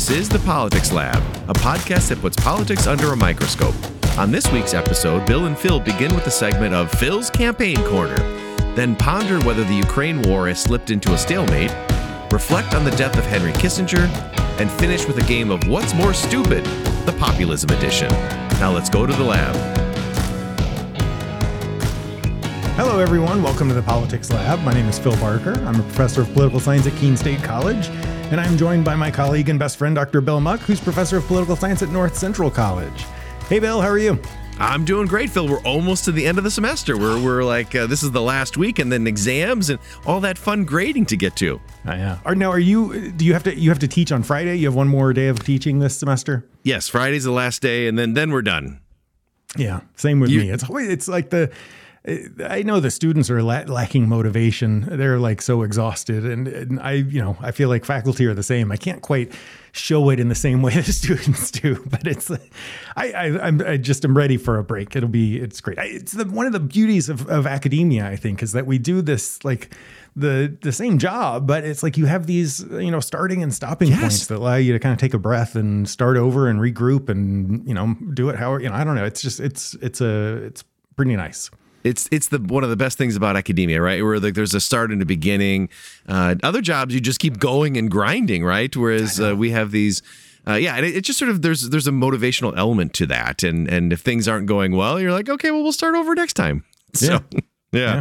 This is the Politics Lab, a podcast that puts politics under a microscope. On this week's episode, Bill and Phil begin with a segment of Phil's Campaign Corner, then ponder whether the Ukraine war has slipped into a stalemate, reflect on the death of Henry Kissinger, and finish with a game of What's More Stupid, the Populism Edition. Now let's go to the lab. Hello, everyone. Welcome to the Politics Lab. My name is Phil Barker. I'm a professor of political science at Keene State College, and I'm joined by my colleague and best friend, Dr. Bill Muck, who's professor of political science at North Central College. Hey, Bill, how are you? I'm doing great, Phil. We're almost to the end of the semester. We're, we're like, uh, this is the last week, and then exams and all that fun grading to get to. Uh, yeah. Are, now, are you? Do you have to? You have to teach on Friday? You have one more day of teaching this semester? Yes, Friday's the last day, and then then we're done. Yeah. Same with you, me. It's it's like the I know the students are la- lacking motivation. They're like so exhausted, and, and, I, you know, I feel like faculty are the same. I can't quite show it in the same way the students do, but it's, I, I, I'm, I just am ready for a break. It'll be, it's great. I, it's the, one of the beauties of, of academia, I think, is that we do this like the the same job, but it's like you have these, you know, starting and stopping yes. points that allow you to kind of take a breath and start over and regroup and you know do it how you know. I don't know. It's just it's it's a it's pretty nice it's it's the one of the best things about academia, right? Where like there's a start and a beginning. Uh, other jobs you just keep going and grinding, right? Whereas uh, we have these. Uh, yeah, and it, it, just sort of there's there's a motivational element to that, and and if things aren't going well, you're like, okay, well, we'll start over next time. So. Yeah. Yeah. yeah.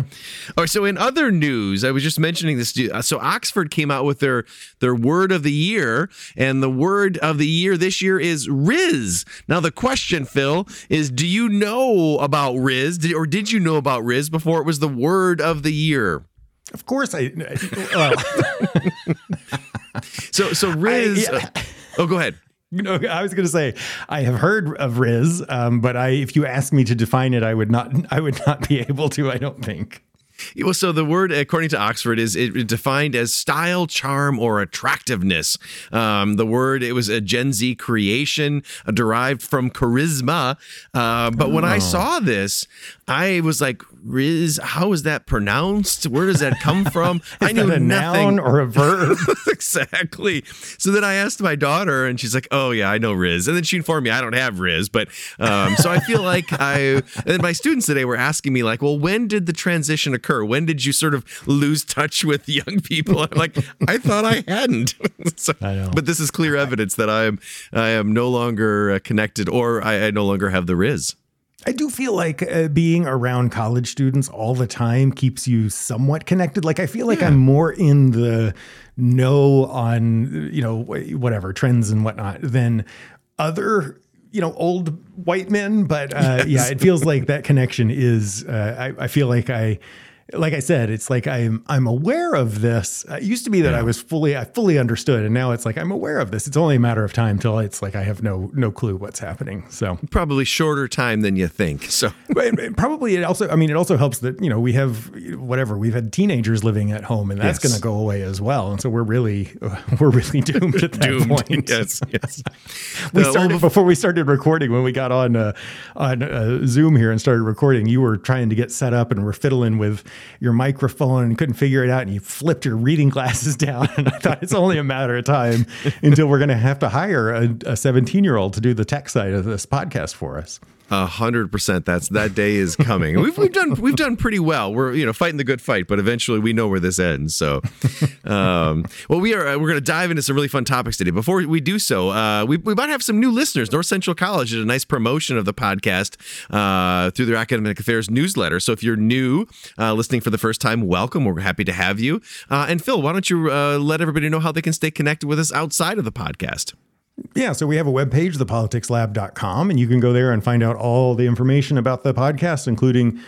All right. So in other news, I was just mentioning this. So Oxford came out with their their word of the year, and the word of the year this year is Rizz. Now the question, Phil, is: Do you know about Rizz, did, or did you know about Rizz before it was the word of the year? Of course, I. Well. so so Rizz. I, yeah. oh, go ahead. You know, I was going to say I have heard of Rizz, um, but I, if you ask me to define it, I would not. I would not be able to. I don't think. Well, so the word, according to Oxford, is it defined as style, charm, or attractiveness. Um, the word it was a Gen Z creation, uh, derived from charisma. Uh, but oh. when I oh. saw this, I was like, Rizz, how is that pronounced? Where does that come from? I knew a nothing. noun or a verb. exactly. So then I asked my daughter, and she's like, "Oh yeah, I know Rizz." And then she informed me I don't have Rizz, but um, so I feel like I. And my students today were asking me like, "Well, when did the transition occur? When did you sort of lose touch with young people?" I'm like, "I thought I hadn't." so, I. But this is clear evidence that I am I am no longer uh, connected, or I, I no longer have the Rizz. I do feel like uh, being around college students all the time keeps you somewhat connected. Like I feel like yeah. I'm more in the know on you know whatever trends and whatnot than other you know old white men. But uh, yes. yeah, it feels like that connection is. Uh, I, I feel like I like I said, it's like I'm I'm aware of this. It used to be that yeah. I was fully I fully understood, and now it's like I'm aware of this. It's only a matter of time till it's like I have no no clue what's happening. So probably shorter time than you think. So probably it also I mean it also helps that you know we have whatever we've had teenagers living at home, and that's yes. going to go away as well. And so we're really we're really doomed at that doomed. point. Yes, yes. we uh, started before we started recording when we got on uh, on uh, Zoom here and started recording. You were trying to get set up and we're fiddling with your microphone and couldn't figure it out and you flipped your reading glasses down. And i thought it's only a matter of time until we're going to have to hire a 17 year old to do the tech side of this podcast for us a hundred percent. That's that day is coming. We've we've done we've done pretty well. We're you know fighting the good fight, but eventually we know where this ends. So, um, well, we are uh, we're going to dive into some really fun topics today. Before we do so, uh, we we might have some new listeners. North Central College did a nice promotion of the podcast uh, through their academic affairs newsletter. So if you're new, uh, listening for the first time, welcome. We're happy to have you. Uh, and Phil, why don't you uh, let everybody know how they can stay connected with us outside of the podcast? Yeah, so we have a webpage, thepoliticslab.com, and you can go there and find out all the information about the podcast, including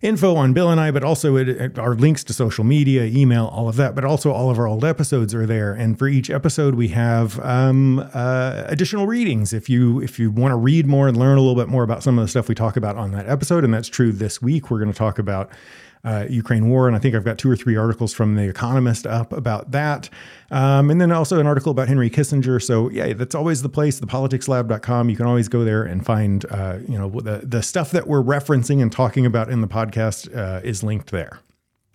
info on Bill and I, but also it, our links to social media, email, all of that. But also all of our old episodes are there, and for each episode we have um, uh, additional readings. If you if you want to read more and learn a little bit more about some of the stuff we talk about on that episode, and that's true this week, we're going to talk about uh, Ukraine war. And I think I've got two or three articles from The Economist up about that. Um, and then also an article about Henry Kissinger. So, yeah, that's always the place, thepoliticslab.com. You can always go there and find, uh, you know, the, the stuff that we're referencing and talking about in the podcast uh, is linked there.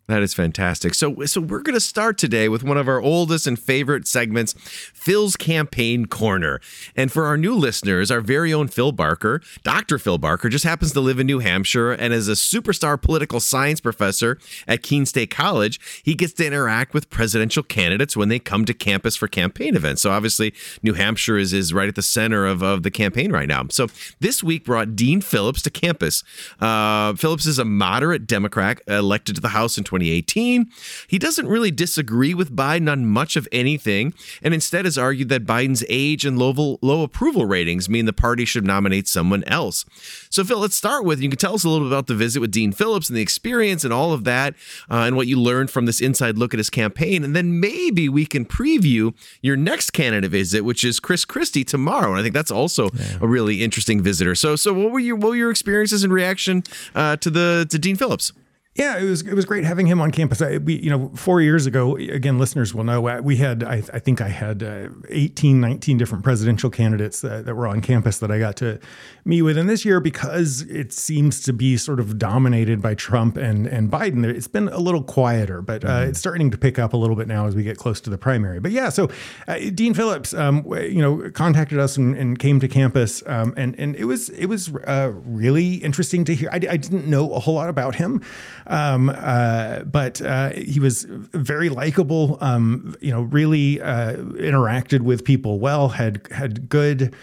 That is fantastic. So, so we're going to start today with one of our oldest and favorite segments, Phil's Campaign Corner. And for our new listeners, our very own Phil Barker, Dr. Phil Barker, just happens to live in New Hampshire and is a superstar political science professor at Keene State College. He gets to interact with presidential candidates when they come to campus for campaign events. So, obviously, New Hampshire is, is right at the center of, of the campaign right now. So, this week brought Dean Phillips to campus. Uh, Phillips is a moderate Democrat elected to the House in 2018. He doesn't really disagree with Biden on much of anything, and instead has argued that Biden's age and low, low approval ratings mean the party should nominate someone else. So, Phil, let's start with you can tell us a little bit about the visit with Dean Phillips and the experience and all of that, uh, and what you learned from this inside look at his campaign. And then maybe we can preview your next candidate visit, which is Chris Christie tomorrow. And I think that's also yeah. a really interesting visitor. So, so what were your what were your experiences and reaction uh, to the to Dean Phillips? Yeah, it was it was great having him on campus. I, we, you know, four years ago, again, listeners will know we had I, I think I had uh, 18, 19 different presidential candidates that, that were on campus that I got to meet with. And this year, because it seems to be sort of dominated by Trump and and Biden, it's been a little quieter, but uh, mm-hmm. it's starting to pick up a little bit now as we get close to the primary. But yeah, so uh, Dean Phillips, um, you know, contacted us and, and came to campus, um, and and it was it was uh, really interesting to hear. I, I didn't know a whole lot about him. Um, uh, but uh, he was very likable. Um, you know, really uh, interacted with people well. Had had good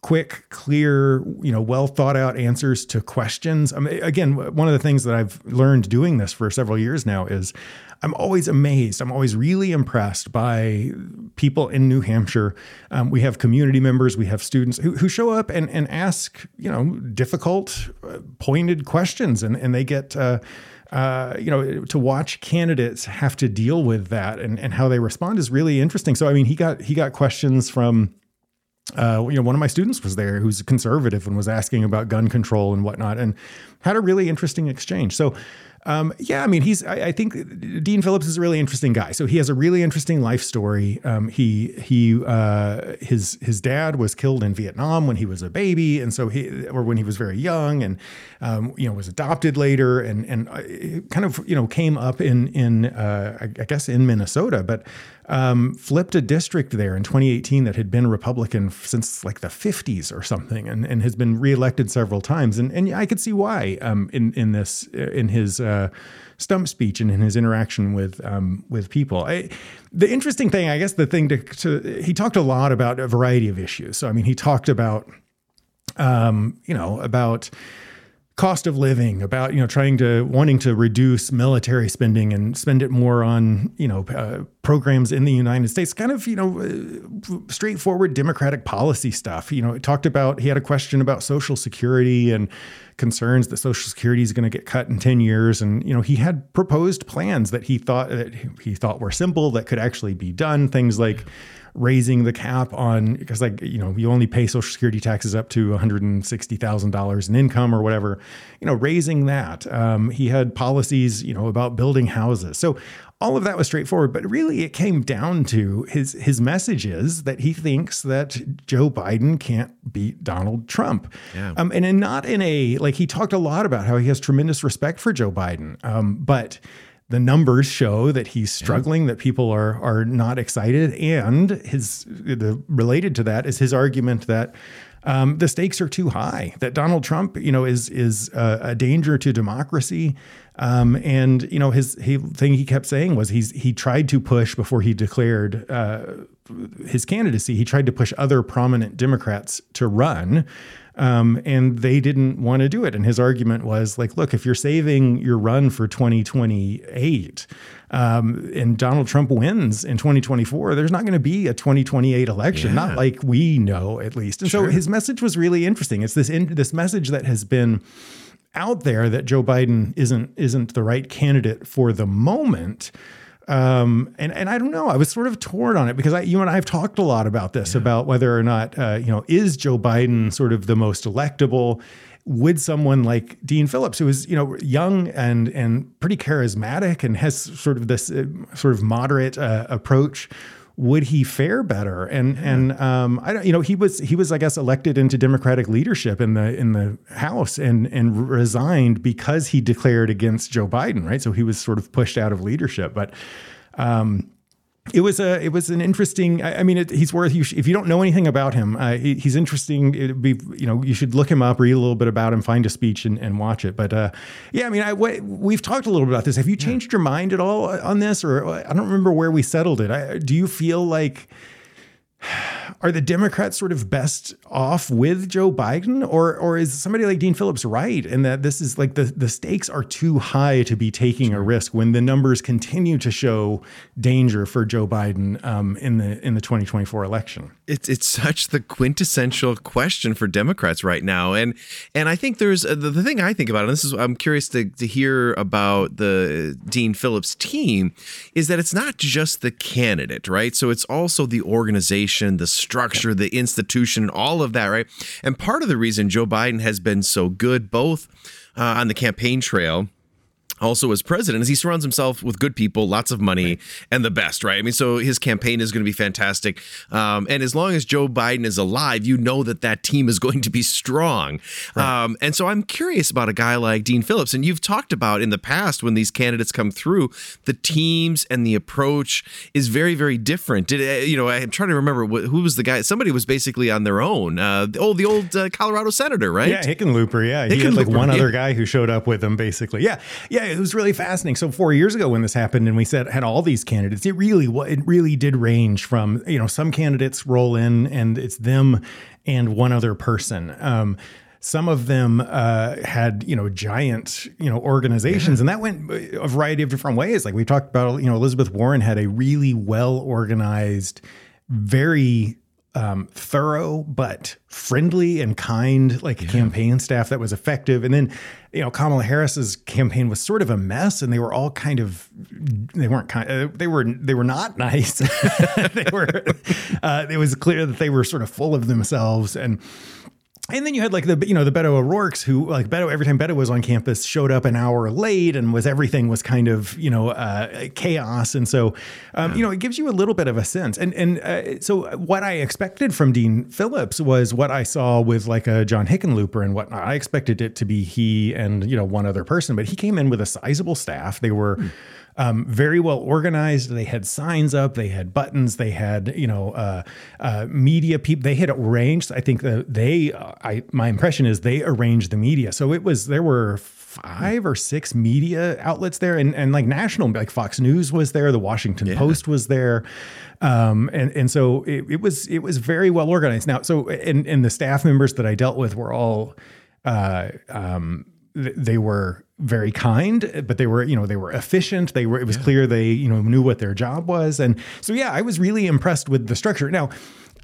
quick, clear, you know, well thought out answers to questions. I mean, again, one of the things that I've learned doing this for several years now is I'm always amazed. I'm always really impressed by people in New Hampshire. Um, we have community members, we have students who, who show up and, and ask, you know, difficult, uh, pointed questions, and, and they get, uh, uh, you know, to watch candidates have to deal with that and, and how they respond is really interesting. So, I mean, he got he got questions from, uh, you know, one of my students was there who's a conservative and was asking about gun control and whatnot, and had a really interesting exchange. So, um, yeah, I mean, he's. I, I, think Dean Phillips is a really interesting guy. So he has a really interesting life story. Um, he he uh, his his dad was killed in Vietnam when he was a baby, and so he or when he was very young, and um, you know was adopted later, and and uh, kind of you know came up in in uh, I, guess in Minnesota, but um, flipped a district there in 2018 that had been Republican since like the 50s or something, and, and has been reelected several times. And and I could see why um, in in this in his uh, stump speech and in his interaction with um, with people. I, the interesting thing, I guess, the thing to, to he talked a lot about a variety of issues. So I mean, he talked about um, you know about cost of living, about you know trying to wanting to reduce military spending and spend it more on you know uh, programs in the United States. Kind of you know uh, straightforward democratic policy stuff. You know, it talked about he had a question about Social Security and concerns that Social Security is going to get cut in ten years, and you know he had proposed plans that he thought that he thought were simple that could actually be done. Things like raising the cap on because like you know you only pay social security taxes up to $160000 in income or whatever you know raising that um, he had policies you know about building houses so all of that was straightforward but really it came down to his his message is that he thinks that joe biden can't beat donald trump yeah. um, and in, not in a like he talked a lot about how he has tremendous respect for joe biden um, but the numbers show that he's struggling, yeah. that people are are not excited, and his the related to that is his argument that um, the stakes are too high. That Donald Trump, you know, is is a, a danger to democracy. Um, and you know, his he, thing he kept saying was he's he tried to push before he declared uh, his candidacy. He tried to push other prominent Democrats to run. Um, and they didn't want to do it. And his argument was like, look, if you're saving your run for 2028 um, and Donald Trump wins in 2024, there's not going to be a 2028 election, yeah. not like we know at least. And sure. so his message was really interesting. It's this in, this message that has been out there that Joe Biden isn't isn't the right candidate for the moment. Um, and and I don't know. I was sort of torn on it because I, you and I have talked a lot about this yeah. about whether or not uh, you know is Joe Biden sort of the most electable. Would someone like Dean Phillips, who is you know young and and pretty charismatic and has sort of this uh, sort of moderate uh, approach, would he fare better? And and um, I don't, you know, he was he was I guess elected into Democratic leadership in the in the House and and resigned because he declared against Joe Biden, right? So he was sort of pushed out of leadership, but. Um, it was a it was an interesting i, I mean it, he's worth you sh- if you don't know anything about him uh, he, he's interesting. It'd be you know you should look him up read a little bit about him find a speech and, and watch it. But uh, yeah i mean I, we've talked a little bit about this. Have you changed your mind at all on this? Or i don't remember where we settled it. I, do you feel like are the Democrats sort of best off with Joe Biden, or or is somebody like Dean Phillips right in that this is like the the stakes are too high to be taking a risk when the numbers continue to show danger for Joe Biden um, in the in the 2024 election? It's it's such the quintessential question for Democrats right now, and and I think there's uh, the, the thing I think about, and this is I'm curious to to hear about the Dean Phillips team, is that it's not just the candidate, right? So it's also the organization, the structure, the institution, all of that, right? And part of the reason Joe Biden has been so good, both uh, on the campaign trail also as president is he surrounds himself with good people lots of money right. and the best right? I mean so his campaign is going to be fantastic. Um, and as long as joe biden is alive you know that that team is going to be strong. Right. um, and so i'm curious about a guy like dean phillips and you've talked about in the past when these candidates come through the teams and the approach is very very different. Did, uh, you know i'm trying to remember who was the guy somebody was basically on their own uh, oh the old uh, colorado senator right? Yeah hickenlooper yeah. He had like one yeah. other guy who showed up with him basically. Yeah yeah it was really fascinating. So four years ago when this happened and we said had all these candidates, it really it really did range from you know some candidates roll in and it's them and one other person. Um, some of them uh, had you know giant you know organizations, yeah. and that went a variety of different ways. Like we talked about, you know Elizabeth Warren had a really well organized, very um, thorough but friendly and kind like yeah. campaign staff that was effective. And then you know kamala harris's campaign was sort of a mess and they were all kind of they weren't kind uh, they were they were not nice. They were uh, it was clear that they were sort of full of themselves. And and then you had like the you know the Beto O'Rourke's who like Beto every time Beto was on campus showed up an hour late and was everything was kind of you know uh, chaos. And so um, you know it gives you a little bit of a sense. And and uh, so what I expected from Dean Phillips was what I saw with like a John Hickenlooper and whatnot I expected it to be he and you know one other person. But he came in with a sizable staff. They were. Mm um, very well organized. They had signs up, they had buttons, they had you know uh, uh, media people. They had arranged. I think that they. I my impression is they arranged the media. So it was there were five or six media outlets there, and and like national, like Fox News was there, the Washington yeah. Post was there. Um, and and so it, it, was it was very well organized. Now, so and and the staff members that I dealt with were all uh, um, they were very kind, but they were, you know, they were efficient. They were, it was yeah. clear they, you know, knew what their job was. And so, yeah, I was really impressed with the structure. Now,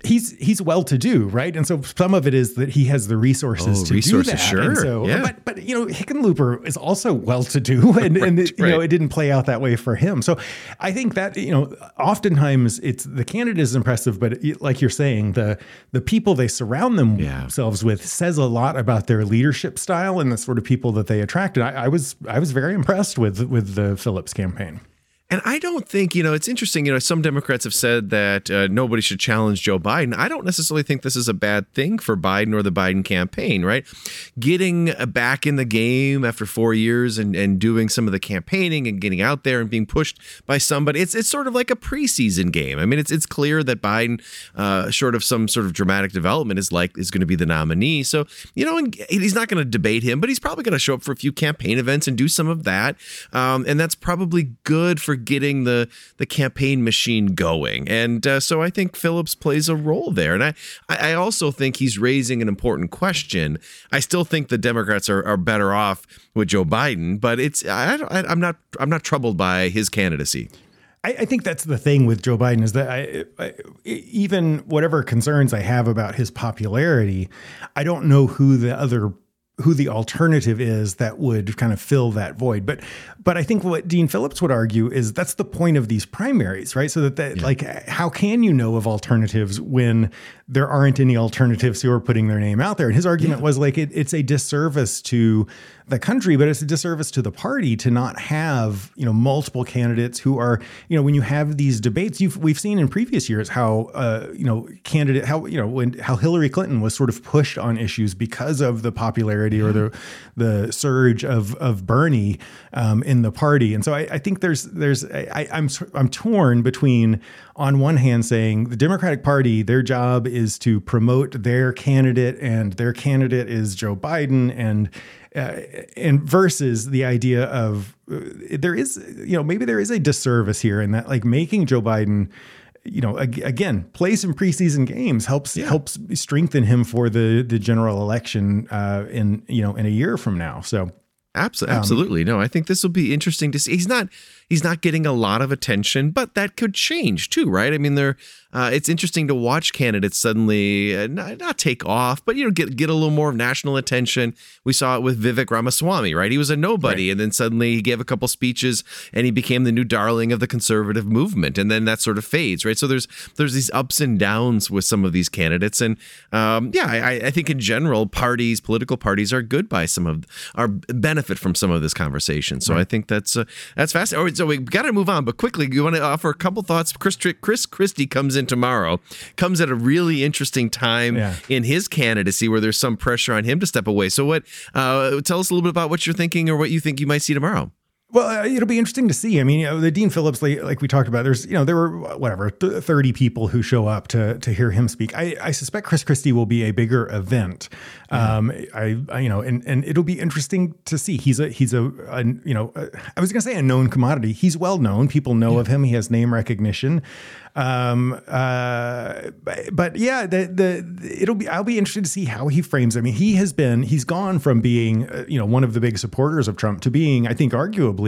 he's he's well to do, right? And so some of it is that he has the resources oh, to resources, do that. Sure, and so, yeah. But but you know, Hickenlooper is also well to do, and and it, you know it didn't play out that way for him. So I think that you know, oftentimes it's the candidate is impressive, but it, like you're saying, the the people they surround themselves yeah. with says a lot about their leadership style and the sort of people that they attract. And I, I was I was very impressed with with the Phillips campaign. And I don't think, you know, it's interesting. You know, some Democrats have said that uh, nobody should challenge Joe Biden. I don't necessarily think this is a bad thing for Biden or the Biden campaign, right? Getting back in the game after four years and, and doing some of the campaigning and getting out there and being pushed by somebody, it's it's sort of like a preseason game. I mean, it's it's clear that Biden, uh, short of some sort of dramatic development, is like is going to be the nominee. So you know, he's not going to debate him, but he's probably going to show up for a few campaign events and do some of that, um, and that's probably good for getting the the campaign machine going. And uh, so I think Phillips plays a role there. And I I also think he's raising an important question. I still think the Democrats are, are better off with Joe Biden, but it's I, I, I'm not I'm not troubled by his candidacy. I, think that's the thing with Joe Biden is that I, I, even whatever concerns I have about his popularity, I don't know who the other who the alternative is that would kind of fill that void. But but I think what Dean Phillips would argue is that's the point of these primaries, right? So that, that yeah. like how can you know of alternatives when there aren't any alternatives who are putting their name out there? And his argument yeah. was like it, it's a disservice to the country, but it's a disservice to the party to not have you know multiple candidates who are you know when you have these debates. You've we've seen in previous years how uh, you know candidate how you know when how Hillary Clinton was sort of pushed on issues because of the popularity or the the surge of of Bernie um, in the party, and so I, I think there's there's I, I'm I'm torn between on one hand saying the Democratic Party their job is to promote their candidate and their candidate is Joe Biden and uh, and versus the idea of uh, there is you know maybe there is a disservice here in that like making Joe Biden you know again play some preseason games helps yeah. helps strengthen him for the the general election uh, in you know in a year from now so Absolutely, absolutely. Um, no, I think this will be interesting to see. He's not he's not getting a lot of attention, but that could change too, right? I mean, there uh, it's interesting to watch candidates suddenly uh, not, not, take off, but you know get get a little more of national attention. We saw it with Vivek Ramaswamy, right? He was a nobody, right. and then suddenly he gave a couple speeches, and he became the new darling of the conservative movement, and then that sort of fades, right? So there's there's these ups and downs with some of these candidates, and um, yeah, I, I think in general, parties, political parties, are good by some of are benefit from some of this conversation. So right. I think that's uh, that's fascinating. so we got to move on, but quickly, you want to offer a couple thoughts? Chris Chris Christie comes in tomorrow comes at a really interesting time yeah. in his candidacy where there's some pressure on him to step away. So, what? Uh, tell us a little bit about what you're thinking or what you think you might see tomorrow. Well, uh, it'll be interesting to see. I mean, you know, the Dean Phillips, like, like, we talked about, there's, you know, there were whatever thirty people who show up to to hear him speak. I, I suspect Chris Christie will be a bigger event. Um, I, I, you know, and and it'll be interesting to see. He's a he's a, a you know, a, I was to say a known commodity. He's well known. People know yeah. of him. He has name recognition. Um, uh, but yeah, the, the it'll be I'll be interested to see how he frames. I mean, he has been he's gone from being uh, you know one of the big supporters of Trump to being I think arguably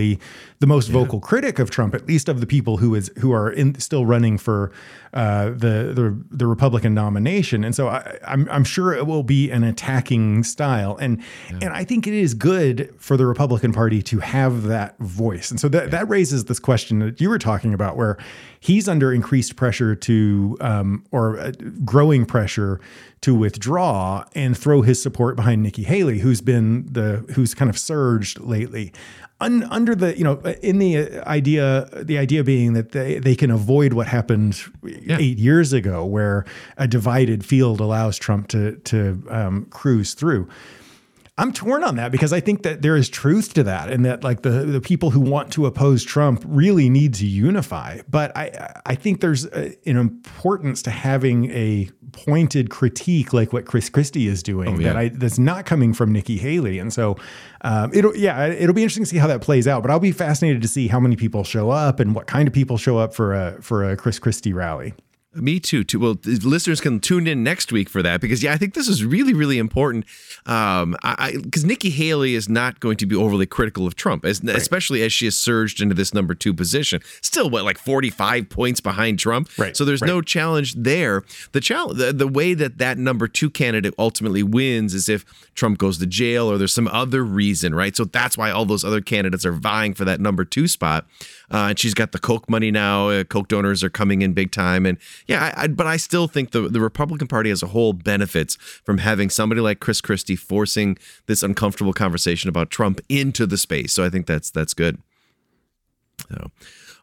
the most yeah. vocal critic of Trump, at least of the people who is who are in, still running for uh, the, the the Republican nomination. And so I, am I'm, I'm sure it will be an attacking style, and yeah. and I think it is good for the Republican Party to have that voice. And so that yeah. that raises this question that you were talking about, where he's under increased pressure to um, or uh, growing pressure to withdraw and throw his support behind Nikki Haley, who's been the who's kind of surged lately. Un, under the you know in the idea the idea being that they, they can avoid what happened yeah. eight years ago where a divided field allows Trump to to um, cruise through. I'm torn on that because I think that there is truth to that, and that like the the people who want to oppose Trump really need to unify. But I I think there's a, an importance to having a pointed critique like what Chris Christie is doing oh, yeah. that I that's not coming from Nikki Haley, and so um, it'll yeah it'll be interesting to see how that plays out. But I'll be fascinated to see how many people show up and what kind of people show up for a for a Chris Christie rally. Me too. Too well, listeners can tune in next week for that because yeah, I think this is really, really important. Um, I because Nikki Haley is not going to be overly critical of Trump, as, right. especially as she has surged into this number two position. Still, what like forty five points behind Trump. Right. So there's right. no challenge there. The challenge, the, the way that that number two candidate ultimately wins is if Trump goes to jail or there's some other reason, right? So that's why all those other candidates are vying for that number two spot. Uh, and she's got the Koch money now. Uh, donors are coming in big time, and yeah, I, I, but I still think the the Republican Party as a whole benefits from having somebody like Chris Christie forcing this uncomfortable conversation about Trump into the space. So I think that's that's good. So,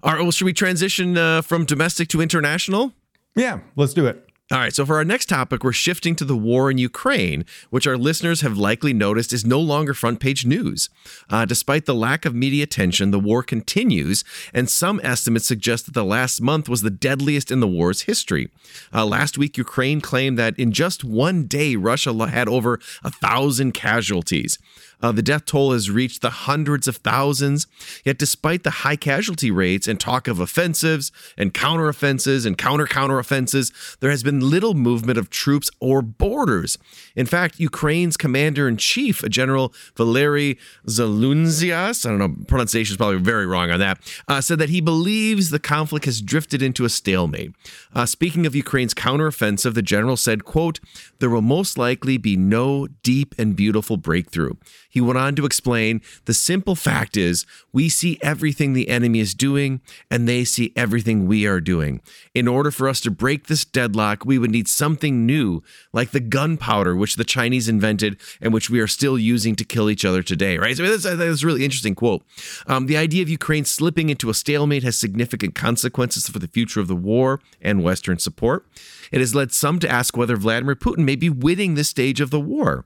all right. Well, should we transition uh, from domestic to international? Yeah, let's do it. All right, so for our next topic, we're shifting to the war in Ukraine, which our listeners have likely noticed is no longer front page news. Uh, despite the lack of media attention, the war continues, and some estimates suggest that the last month was the deadliest in the war's history. Uh, last week, Ukraine claimed that in just one day, Russia had over a thousand casualties. Uh, the death toll has reached the hundreds of thousands. Yet, despite the high casualty rates and talk of offensives and counteroffensives and counter counteroffensives, there has been little movement of troops or borders. In fact, Ukraine's commander in chief, General Valery Zalunzias, I don't know, pronunciation is probably very wrong on that, uh, said that he believes the conflict has drifted into a stalemate. Uh, speaking of Ukraine's counteroffensive, the general said, quote, there will most likely be no deep and beautiful breakthrough. He went on to explain the simple fact is we see everything the enemy is doing, and they see everything we are doing. In order for us to break this deadlock, we would need something new, like the gunpowder, which the Chinese invented and which we are still using to kill each other today, right? So that's, that's a really interesting quote. Um, the idea of Ukraine slipping into a stalemate has significant consequences for the future of the war and Western support. It has led some to ask whether Vladimir Putin may be winning this stage of the war.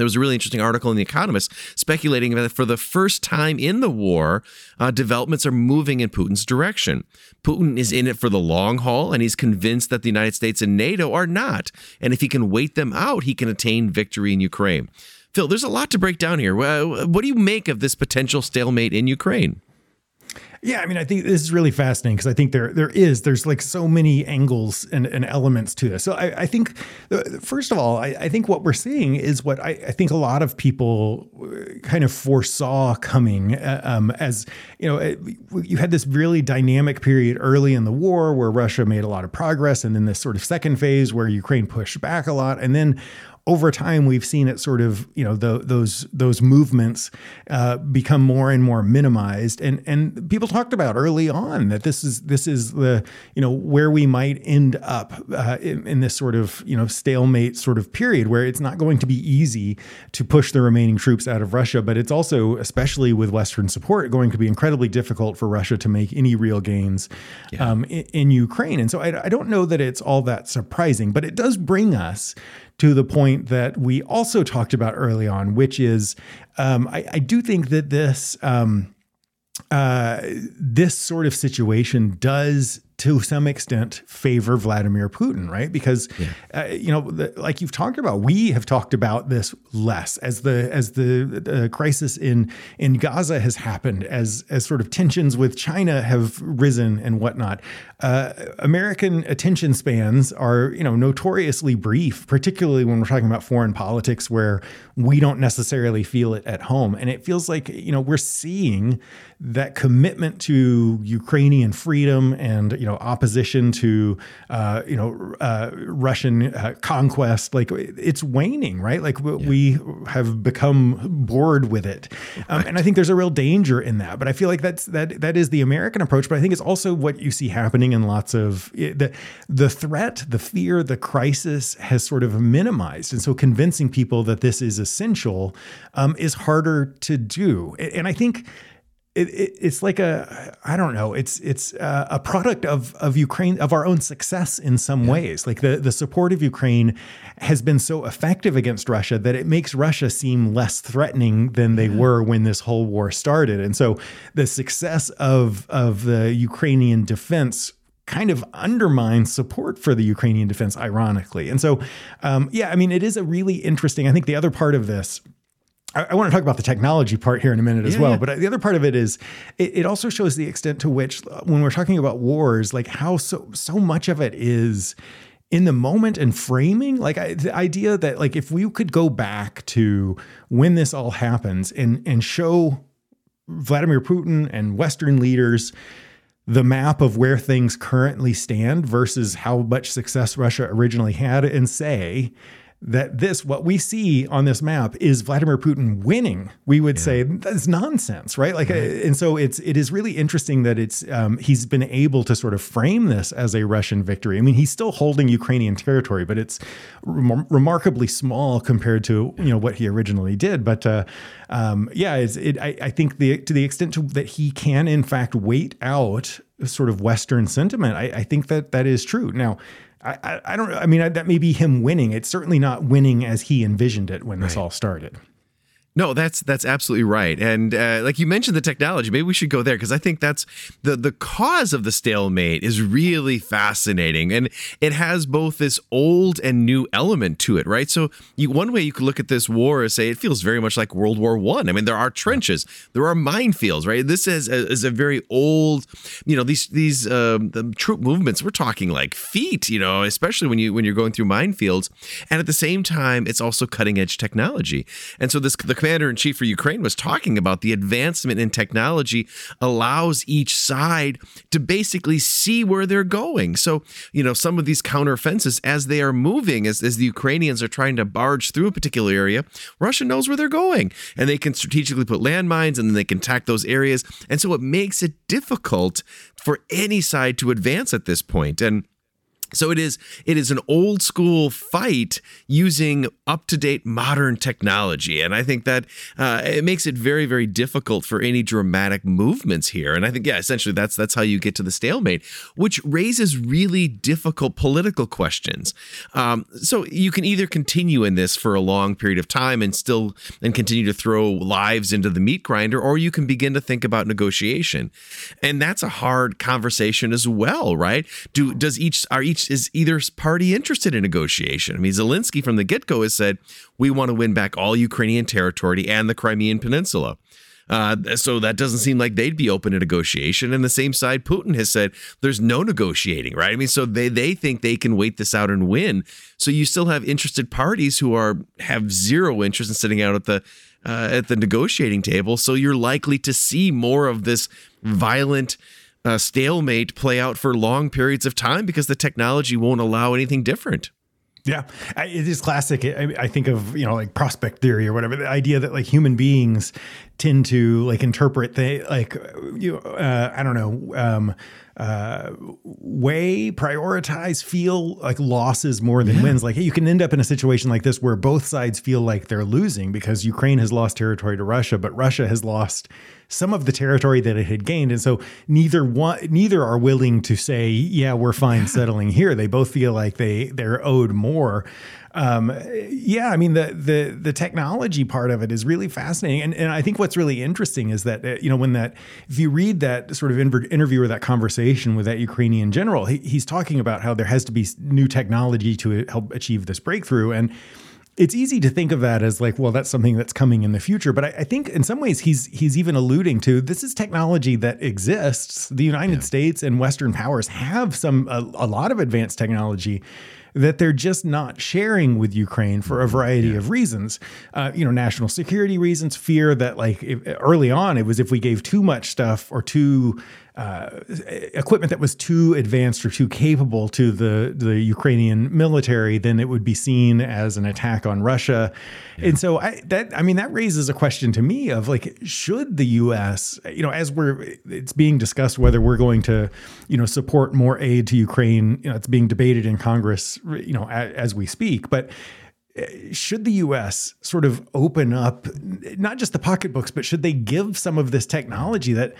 There was a really interesting article in The Economist speculating that for the first time in the war, uh, developments are moving in Putin's direction. Putin is in it for the long haul, and he's convinced that the United States and NATO are not. And if he can wait them out, he can attain victory in Ukraine. Phil, there's a lot to break down here. What do you make of this potential stalemate in Ukraine? Yeah, I mean, I think this is really fascinating because I think there there is there's like so many angles and, and elements to this. So I, I think uh, first of all, I, I, think what we're seeing is what I, I, think a lot of people uh, kind of foresaw coming. Uh, um, as you know, you had this really dynamic period early in the war where Russia made a lot of progress, and then this sort of second phase where Ukraine pushed back a lot, and then over time we've seen it sort of you know the, those those movements uh, become more and more minimized and and people talked about early on that this is this is the you know where we might end up uh, in, in, this sort of you know stalemate sort of period where it's not going to be easy to push the remaining troops out of Russia but it's also especially with Western support going to be incredibly difficult for Russia to make any real gains yeah. um, in, in, Ukraine and so I, I don't know that it's all that surprising but it does bring us to the point that we also talked about early on, which is um, I, I, do think that this um, uh, this sort of situation does to some extent favor Vladimir Putin, right? Because yeah. uh, you know, the, like you've talked about, we have talked about this less as the as the, the, crisis in in Gaza has happened, as as sort of tensions with China have risen and whatnot. Uh, American attention spans are you know notoriously brief, particularly when we're talking about foreign politics, where we don't necessarily feel it at home, and it feels like you know we're seeing that commitment to Ukrainian freedom and you know opposition to uh, you know uh, Russian uh, conquest, like it's waning, right? Like yeah. we have become bored with it, um, right. and I think there's a real danger in that. But I feel like that's that that is the American approach. But I think it's also what you see happening in lots of the the threat, the fear, the crisis has sort of minimized, and so convincing people that this is essential um, is harder to do. And I think it, it, it's like a I don't know it's it's uh, a product of of Ukraine of our own success in some yeah. ways like the the support of Ukraine has been so effective against Russia that it makes Russia seem less threatening than they yeah. were when this whole war started and so the success of of the Ukrainian defense kind of undermines support for the Ukrainian defense ironically and so um, yeah I mean it is a really interesting I think the other part of this I, I, want to talk about the technology part here in a minute as yeah, well. Yeah. But uh, the other part of it is it, it, also shows the extent to which, uh, when we're talking about wars, like how so so much of it is in the moment and framing. Like I, the idea that like if we could go back to when this all happens and and show Vladimir Putin and Western leaders the map of where things currently stand versus how much success Russia originally had and say that this, what we see on this map, is Vladimir Putin winning, we would yeah. say that's nonsense, right? Like, right. and so it's it is really interesting that it's um, he's been able to sort of frame this as a Russian victory. I mean, he's still holding Ukrainian territory, but it's rem- remarkably small compared to you know what he originally did. But uh, um, yeah, it, I, I, think the to the extent to, that he can in fact wait out sort of Western sentiment, I, I think that that is true. Now I, I, I don't. I mean, I, that may be him winning. It's certainly not winning as he envisioned it when this all started. No, that's that's absolutely right. And uh, like you mentioned the technology, maybe we should go there because I think that's the the cause of the stalemate is really fascinating, and it has both this old and new element to it, right? So you, one way you could look at this war is say it feels very much like World War One. I. I mean, there are trenches, there are minefields, right? This is a, is a very old, you know, these these um, the troop movements. We're talking like feet, you know, especially when you when you're going through minefields, and at the same time, it's also cutting edge technology, and so this the commander in chief for Ukraine was talking about, the advancement in technology allows each side to basically see where they're going. So, you know, some of these counteroffensives, as they are moving, as, as the Ukrainians are trying to barge through a particular area, Russia knows where they're going and they can strategically put landmines and then they can attack those areas. And so it makes it difficult for any side to advance at this point. And so it is it is an old school fight using up to date modern technology, and I think that uh, it makes it very very difficult for any dramatic movements here. And I think yeah, essentially that's that's how you get to the stalemate, which raises really difficult political questions. Um, so you can either continue in this for a long period of time and still and continue to throw lives into the meat grinder, or you can begin to think about negotiation, and that's a hard conversation as well, right? Do does each are each is either party interested in negotiation? I mean, Zelensky from the get go has said, we want to win back all Ukrainian territory and the Crimean Peninsula. Uh, so that doesn't seem like they'd be open to negotiation. And the same side, Putin has said there's no negotiating, right? I mean, so they they think they can wait this out and win. So you still have interested parties who are have zero interest in sitting out at the uh, at the negotiating table. So you're likely to see more of this violent uh, stalemate play out for long periods of time because the technology won't allow anything different. Yeah, it is classic. I think of you know like prospect theory or whatever. The idea that like human beings tend to like interpret they like you uh, I don't know um, uh, weigh, prioritize, feel like losses more than yeah. wins. Like hey, you can end up in a situation like this where both sides feel like they're losing because Ukraine has lost territory to Russia, but Russia has lost some of the territory that it had gained. And so neither one neither are willing to say, yeah, we're fine settling here. They both feel like they they're owed more. Um, yeah, I mean the the the technology part of it is really fascinating, and and I think what's really interesting is that uh, you know when that if you read that sort of interview or that conversation with that Ukrainian general, he, he's talking about how there has to be new technology to help achieve this breakthrough, and it's easy to think of that as like, well, that's something that's coming in the future. But I, I, think in some ways he's he's even alluding to this is technology that exists. The United yeah. States and Western powers have some a, a, lot of advanced technology that they're just not sharing with Ukraine for a mm-hmm. variety yeah. of reasons. Uh, you know, national security reasons, fear that like if, early on it was if we gave too much stuff or too uh, equipment that was too advanced or too capable to the the Ukrainian military, then it would be seen as an attack on Russia. Yeah. And so I, that I mean that raises a question to me of like should the U.S. you know as we're it's being discussed whether we're going to you know support more aid to Ukraine. You know, it's being debated in Congress. You know as, as we speak, but uh, should the US sort of open up not just the pocketbooks, but should they give some of this technology that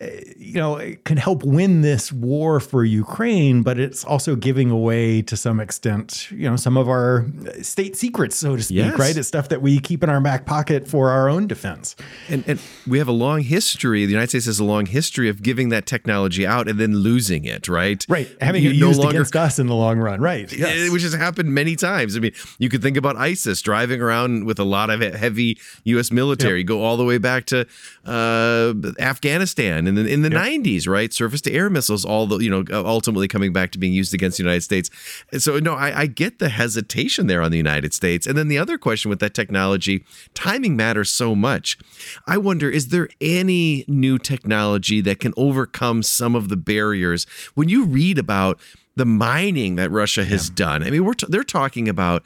you know, it can help win this war for Ukraine, but it's also giving away to some extent, you know, some of our state secrets, so to speak, yes. right? It's stuff that we keep in our back pocket for our own defense. And, and we have a long history, the United States has a long history of giving that technology out and then losing it, right? Right. Having you it used no longer, against us in the long run, right? Yes. Which has happened many times. I mean, you could think about ISIS driving around with a lot of heavy U.S. military, yep. go all the way back to uh, Afghanistan in the in the yep. 90s, right? Surface to air missiles, all the you know, uh, ultimately coming back to being used against the United States. So no, I, I get the hesitation there on the United States. And then the other question with that technology, timing matters so much. I wonder, is there any new technology that can overcome some of the barriers when you read about the mining that Russia has yeah. done? I mean, we're t- they're talking about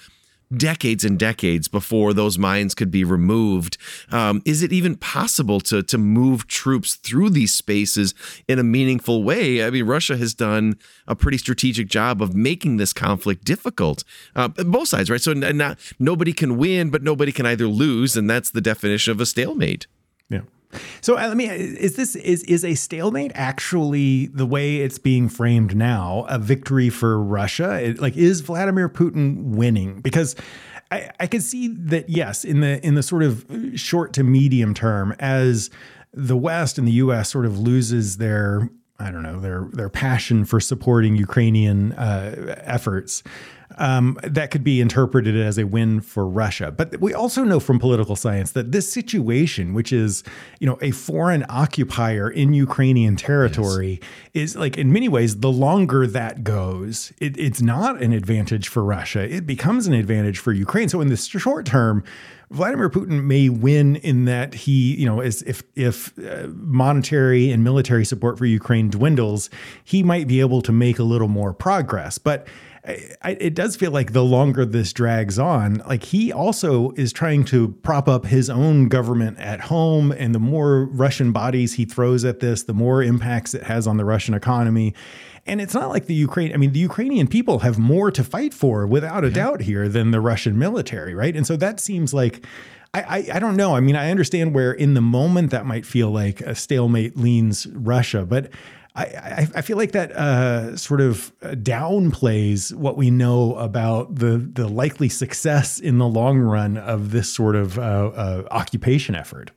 decades and decades before those mines could be removed. Um, is it even possible to to move troops through these spaces in a meaningful way? I mean, Russia has done a pretty strategic job of making this conflict difficult. Uh, both sides, right? So not, nobody can win, but nobody can either lose, and that's the definition of a stalemate. So uh, let me is this is is a stalemate actually the way it's being framed now a victory for Russia? It, like is Vladimir Putin winning? Because I, I can see that yes, in the in the sort of short to medium term, as the West and the U.S. sort of loses their I don't know their their passion for supporting Ukrainian uh, efforts um, that could be interpreted as a win for Russia. But we also know from political science that this situation, which is you know a foreign occupier in Ukrainian territory, yes. is like in many ways the longer that goes, it, it's not an advantage for Russia. It becomes an advantage for Ukraine. So in the short term, Vladimir Putin may win in that he, you know, is if if uh, monetary and military support for Ukraine dwindles, he might be able to make a little more progress. But I, it does feel like the longer this drags on, like he also is trying to prop up his own government at home. And the more Russian bodies he throws at this, the more impacts it has on the Russian economy. And it's not like the Ukraine, I mean, the Ukrainian people have more to fight for without a yeah. doubt here than the Russian military, right? And so that seems like I, I, I, don't know. I mean, I understand where in the moment that might feel like a stalemate leans Russia, but I, I, feel like that uh, sort of uh, downplays what we know about the the likely success in the long run of this sort of uh, uh occupation effort.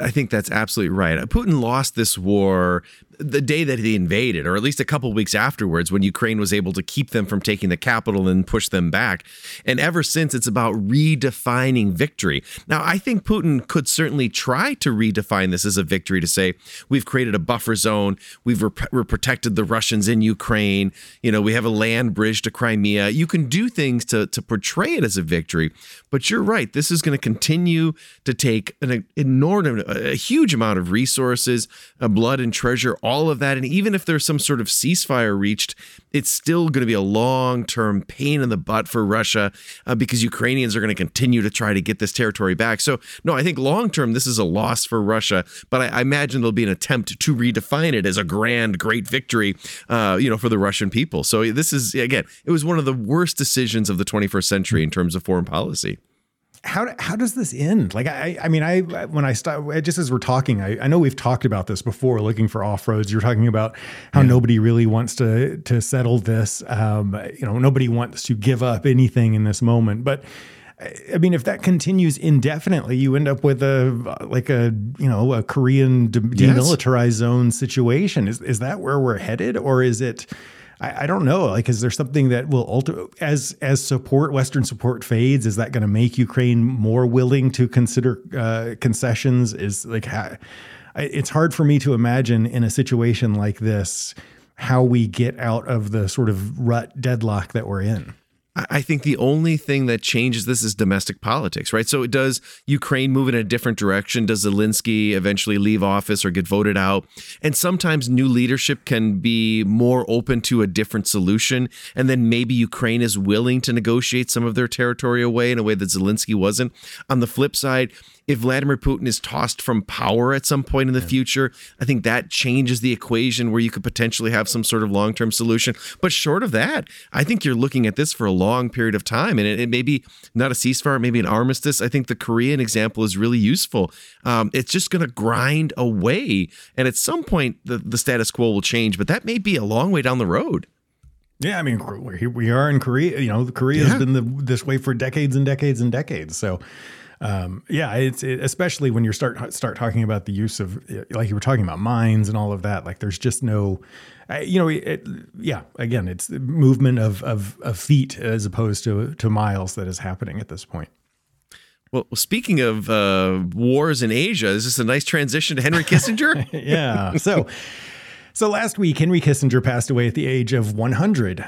I think that's absolutely right. Putin lost this war the day that he invaded, or at least a couple weeks afterwards, when Ukraine was able to keep them from taking the capital and push them back. And ever since, it's about redefining victory. Now, I think Putin could certainly try to redefine this as a victory to say, we've created a buffer zone, we've rep- protected the Russians in Ukraine, you know, we have a land bridge to Crimea. You can do things to, to portray it as a victory. But you're right, this is going to continue to take an inordinate, a huge amount of resources, uh, blood and treasure, of that. And even if there's some sort of ceasefire reached, it's still going to be a long term pain in the butt for Russia uh, because Ukrainians are going to continue to try to get this territory back. So, no, I think long term, this is a loss for Russia, but I, I, imagine there'll be an attempt to redefine it as a grand, great victory, uh, you know, for the Russian people. So, this is, again, it was one of the worst decisions of the 21st century in terms of foreign policy how how does this end? Like I I mean I when I start just as we're talking, I, I know we've talked about this before. Looking for off roads, you're talking about how yeah. nobody really wants to to settle this. Um, you know, nobody wants to give up anything in this moment, but. I mean, if that continues indefinitely, you end up with a like a you know a Korean de- demilitarized zone situation. Is is that where we're headed, or is it? I, I, don't know. Like, is there something that will ultimately, as as support, Western support fades, is that going to make Ukraine more willing to consider uh, concessions? Is like, it's hard for me to imagine in a situation like this how we get out of the sort of rut deadlock that we're in. I think the only thing that changes this is domestic politics, right? So, does Ukraine move in a different direction? Does Zelensky eventually leave office or get voted out? And sometimes new leadership can be more open to a different solution. And then maybe Ukraine is willing to negotiate some of their territory away in a way that Zelensky wasn't. On the flip side, if Vladimir Putin is tossed from power at some point in the yeah. future, I think that changes the equation where you could potentially have some sort of long term solution. But short of that, I think you're looking at this for a long period of time. And it, it may be not a ceasefire, maybe an armistice. I think the Korean example is really useful. Um, it's just going to grind away. And at some point, the, the status quo will change, but that may be a long way down the road. Yeah, I mean, we are in Korea. You know, Korea has been the, this way for decades and decades and decades. So, um, yeah, it's it, especially when you start start talking about the use of like you were talking about mines and all of that. Like, there's just no, you know, it, yeah. Again, it's the movement of, of of feet as opposed to to miles that is happening at this point. Well, speaking of uh, wars in Asia, is this a nice transition to Henry Kissinger? yeah. So. So last week, Henry Kissinger passed away at the age of 100. Uh,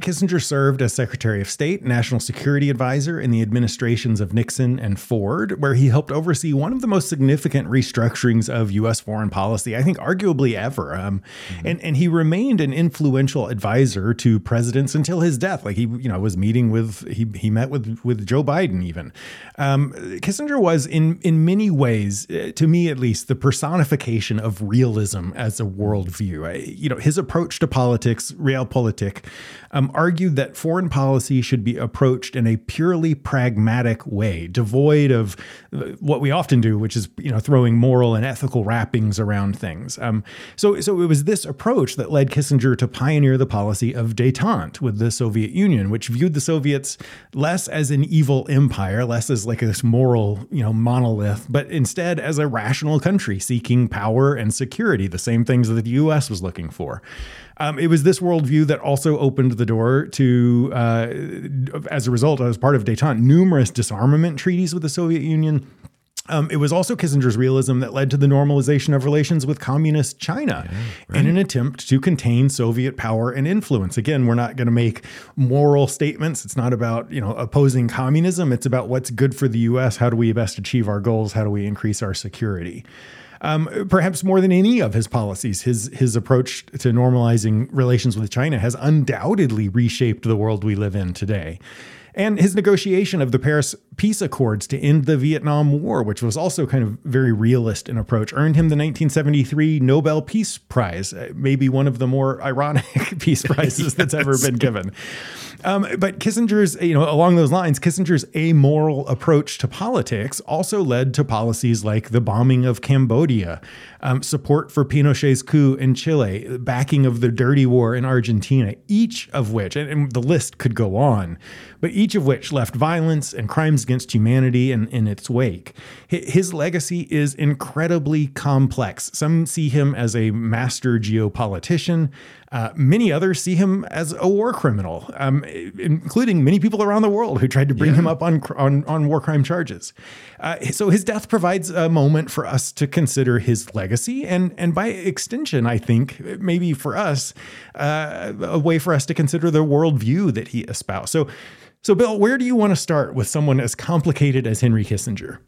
Kissinger served as Secretary of State, National Security Advisor in the administrations of Nixon and Ford, where he helped oversee one of the most significant restructurings of U.S. foreign policy, I think, arguably ever. Um, mm-hmm. and, and he remained an influential advisor to presidents until his death. Like he, you know, was meeting with he he met with with Joe Biden even. Um, Kissinger was in in many ways, uh, to me at least, the personification of realism as a world view. You know, his approach to politics, realpolitik, um, argued that foreign policy should be approached in a purely pragmatic way, devoid of uh, what we often do, which is you know throwing moral and ethical wrappings around things. Um, so, so it was this approach that led Kissinger to pioneer the policy of détente with the Soviet Union, which viewed the Soviets less as an evil empire, less as like this moral you know monolith, but instead as a rational country seeking power and security, the same things that the. Was looking for. Um, it was this worldview that also opened the door to, uh, as a result, as part of detente, numerous disarmament treaties with the Soviet Union Um, it was also Kissinger's realism that led to the normalization of relations with communist China yeah, right. in an attempt to contain Soviet power and influence. Again, we're not going to make moral statements. It's not about you know opposing communism. It's about what's good for the U.S. How do we best achieve our goals? How do we increase our security? Um, perhaps more than any of his policies, his his approach to normalizing relations with China has undoubtedly reshaped the world we live in today and his negotiation of the Paris peace accords to end the Vietnam War, which was also kind of very realist in approach, earned him the 1973 Nobel Peace Prize, uh, maybe one of the more ironic peace prizes that's ever been given. Um, but Kissinger's, you know, along those lines, Kissinger's amoral approach to politics also led to policies like the bombing of Cambodia, um, support for Pinochet's coup in Chile, backing of the dirty war in Argentina, each of which, and, and the list could go on, but each of which left violence and crimes against humanity in, in its wake. His legacy is incredibly complex. Some see him as a master geopolitician. Uh, many others see him as a war criminal, um, including many people around the world who tried to bring yeah. him up on, on, on war crime charges. Uh, so his death provides a moment for us to consider his legacy, and and by extension, I think maybe for us, uh, a way for us to consider the worldview that he espoused. So, so Bill, where do you want to start with someone as complicated as Henry Kissinger?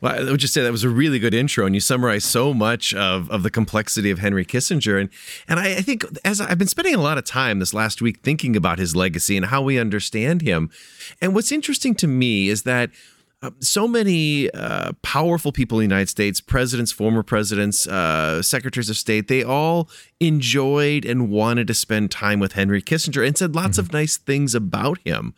Well, I would just say that was a really good intro, and you summarized so much of, of the complexity of Henry Kissinger. And and I, I think as I've been spending a lot of time this last week thinking about his legacy and how we understand him. And what's interesting to me is that uh, so many uh, powerful people in the United States, presidents, former presidents, uh, secretaries of state, they all enjoyed and wanted to spend time with Henry Kissinger and said lots mm-hmm. of nice things about him.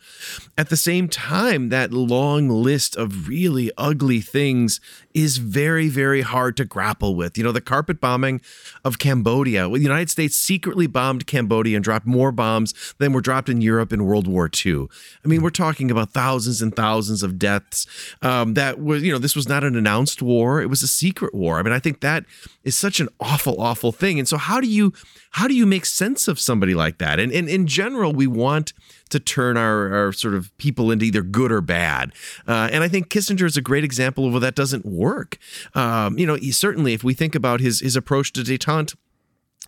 At the same time, that long list of really ugly things is very, very hard to grapple with. You know, the carpet bombing of Cambodia, the United States secretly bombed Cambodia and dropped more bombs than were dropped in Europe in World War II. I mean, we're talking about thousands and thousands of deaths. Um, that was, you know, this was not an announced war, it was a secret war. I mean, I think that is such an awful, awful thing. And so, how do you how do you make sense of somebody like that? And, and in general, we want to turn our, our sort of people into either good or bad. Uh, and I think Kissinger is a great example of where that doesn't work. Um, you know, he, certainly if we think about his his approach to detente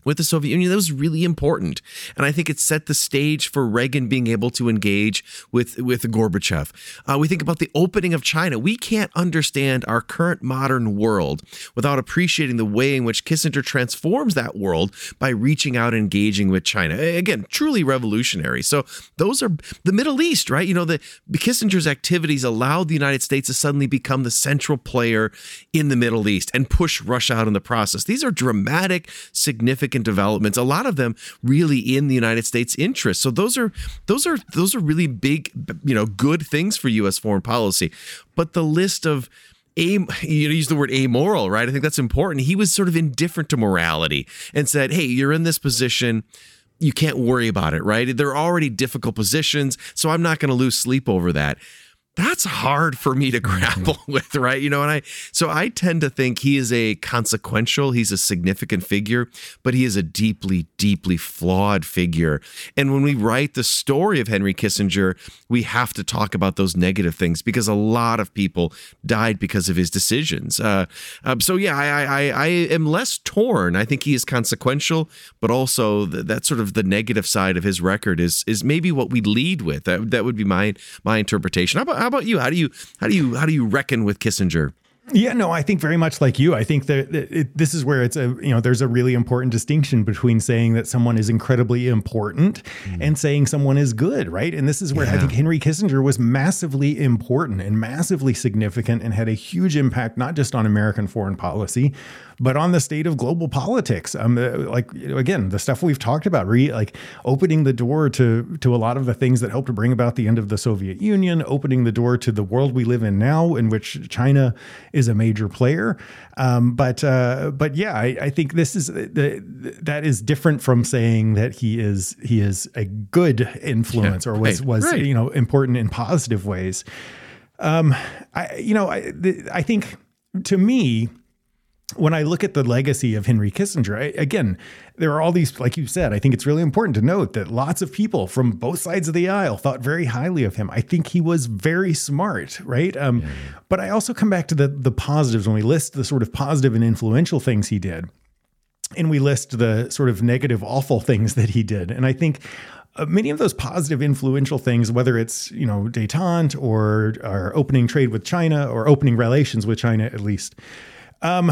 with the Soviet Union. That was really important. And I think it set the stage for Reagan being able to engage with, with Gorbachev. Uh, we think about the opening of China. We can't understand our current modern world without appreciating the way in which Kissinger transforms that world by reaching out and engaging with China. Again, truly revolutionary. So those are the Middle East, right? You know, the Kissinger's activities allowed the United States to suddenly become the central player in the Middle East and push Russia out in the process. These are dramatic, significant significant developments. A lot of them really in the United States' interest. So those are those are those are really big, you know, good things for U.S. foreign policy. But the list of a, you use the word amoral, right? I think that's important. He was sort of indifferent to morality and said, "Hey, you're in this position." You can't worry about it, right? They're already difficult positions, so I'm not going to lose sleep over that that's hard for me to mm-hmm. grapple with, right? You know, and I so I tend to think he is a consequential, he's a significant figure, but he is a deeply, deeply flawed figure. And when we write the story of Henry Kissinger, we have to talk about those negative things because a lot of people died because of his decisions. Uh, um, so yeah, I, I I am less torn. I think he is consequential, but also the, that sort of the negative side of his record is is maybe what we lead with. That that would be my my interpretation. How about how about you? How do you how do you how do you reckon with Kissinger? Yeah, no, I think very much like you. I think that it, this is where it's a you know there's a really important distinction between saying that someone is incredibly important mm. and saying someone is good, right? And this is where yeah. I think Henry Kissinger was massively important and massively significant and had a huge impact not just on American foreign policy, but on the state of global politics. Um, uh, like again, the stuff we've talked about, re, like opening the door to to a lot of the things that helped to bring about the end of the Soviet Union, opening the door to the world we live in now, in which China is a major player. Um, but uh, but yeah, I, I, think this is the, that is different from saying that he is he is a good influence yeah, or was right, was right. you know important in positive ways. Um, I you know I I think to me when I look at the legacy of Henry Kissinger, I, again, there are all these, like you said, I think it's really important to note that lots of people from both sides of the aisle thought very highly of him. I think he was very smart, right? Um, yeah. But I also come back to the the positives when we list the sort of positive and influential things he did, and we list the sort of negative, awful things that he did. And I think uh, many of those positive, influential things, whether it's you know détente or, or opening trade with China or opening relations with China, at least um,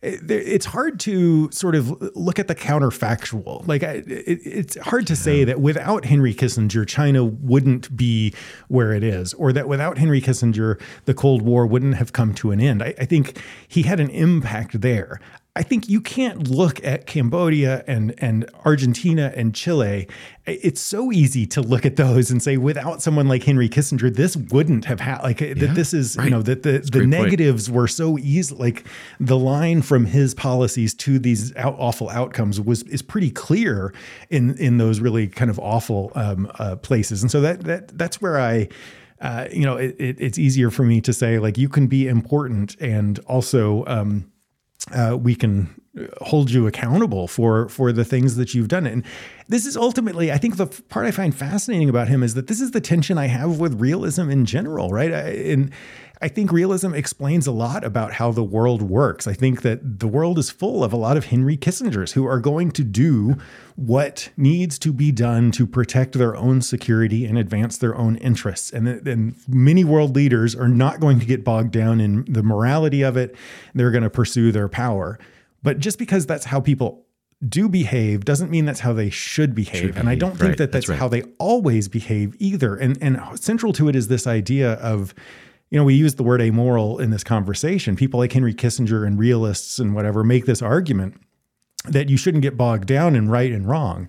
it's hard to sort of look at the counterfactual. Like, it's hard to say that without Henry Kissinger, China wouldn't be where it is, or that without Henry Kissinger, the Cold War wouldn't have come to an end. I, I think he had an impact there. I think you can't look at Cambodia and and Argentina and Chile. It's so easy to look at those and say, without someone like Henry Kissinger, this wouldn't have had like yeah, that. This is right. you know that the That's the negatives point. were so easy. Like the line from his policies to these out, awful outcomes was is pretty clear in in those really kind of awful um, uh, places. And so that that that's where I. Uh, you know, it, it, it's easier for me to say like you can be important and also um, uh, we can hold you accountable for for the things that you've done. And this is ultimately, I think, the part I find fascinating about him is that this is the tension I have with realism in general, right? I, and I think realism explains a lot about how the world works. I think that the world is full of a lot of Henry Kissingers who are going to do what needs to be done to protect their own security and advance their own interests. And, and many world leaders are not going to get bogged down in the morality of it. They're going to pursue their power. But just because that's how people do behave doesn't mean that's how they should behave. Should and I don't think right. that that's, that's right. how they always behave either. And and central to it is this idea of you know, we use the word amoral in this conversation. People like Henry Kissinger and realists and whatever make this argument that you shouldn't get bogged down in right and wrong.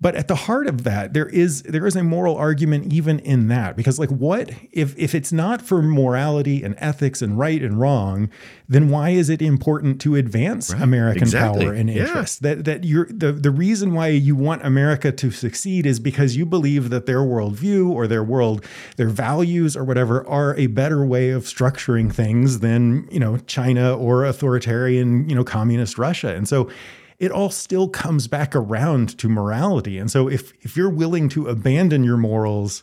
But at the heart of that, there is there is a moral argument even in that because like what if if it's not for morality and ethics and right and wrong, then why is it important to advance right. American exactly. power and interest? Yeah. That that you're the the reason why you want America to succeed is because you believe that their worldview or their world, their values or whatever are a better way of structuring things than you know China or authoritarian you know communist Russia. And so it all still comes back around to morality. And so if if you're willing to abandon your morals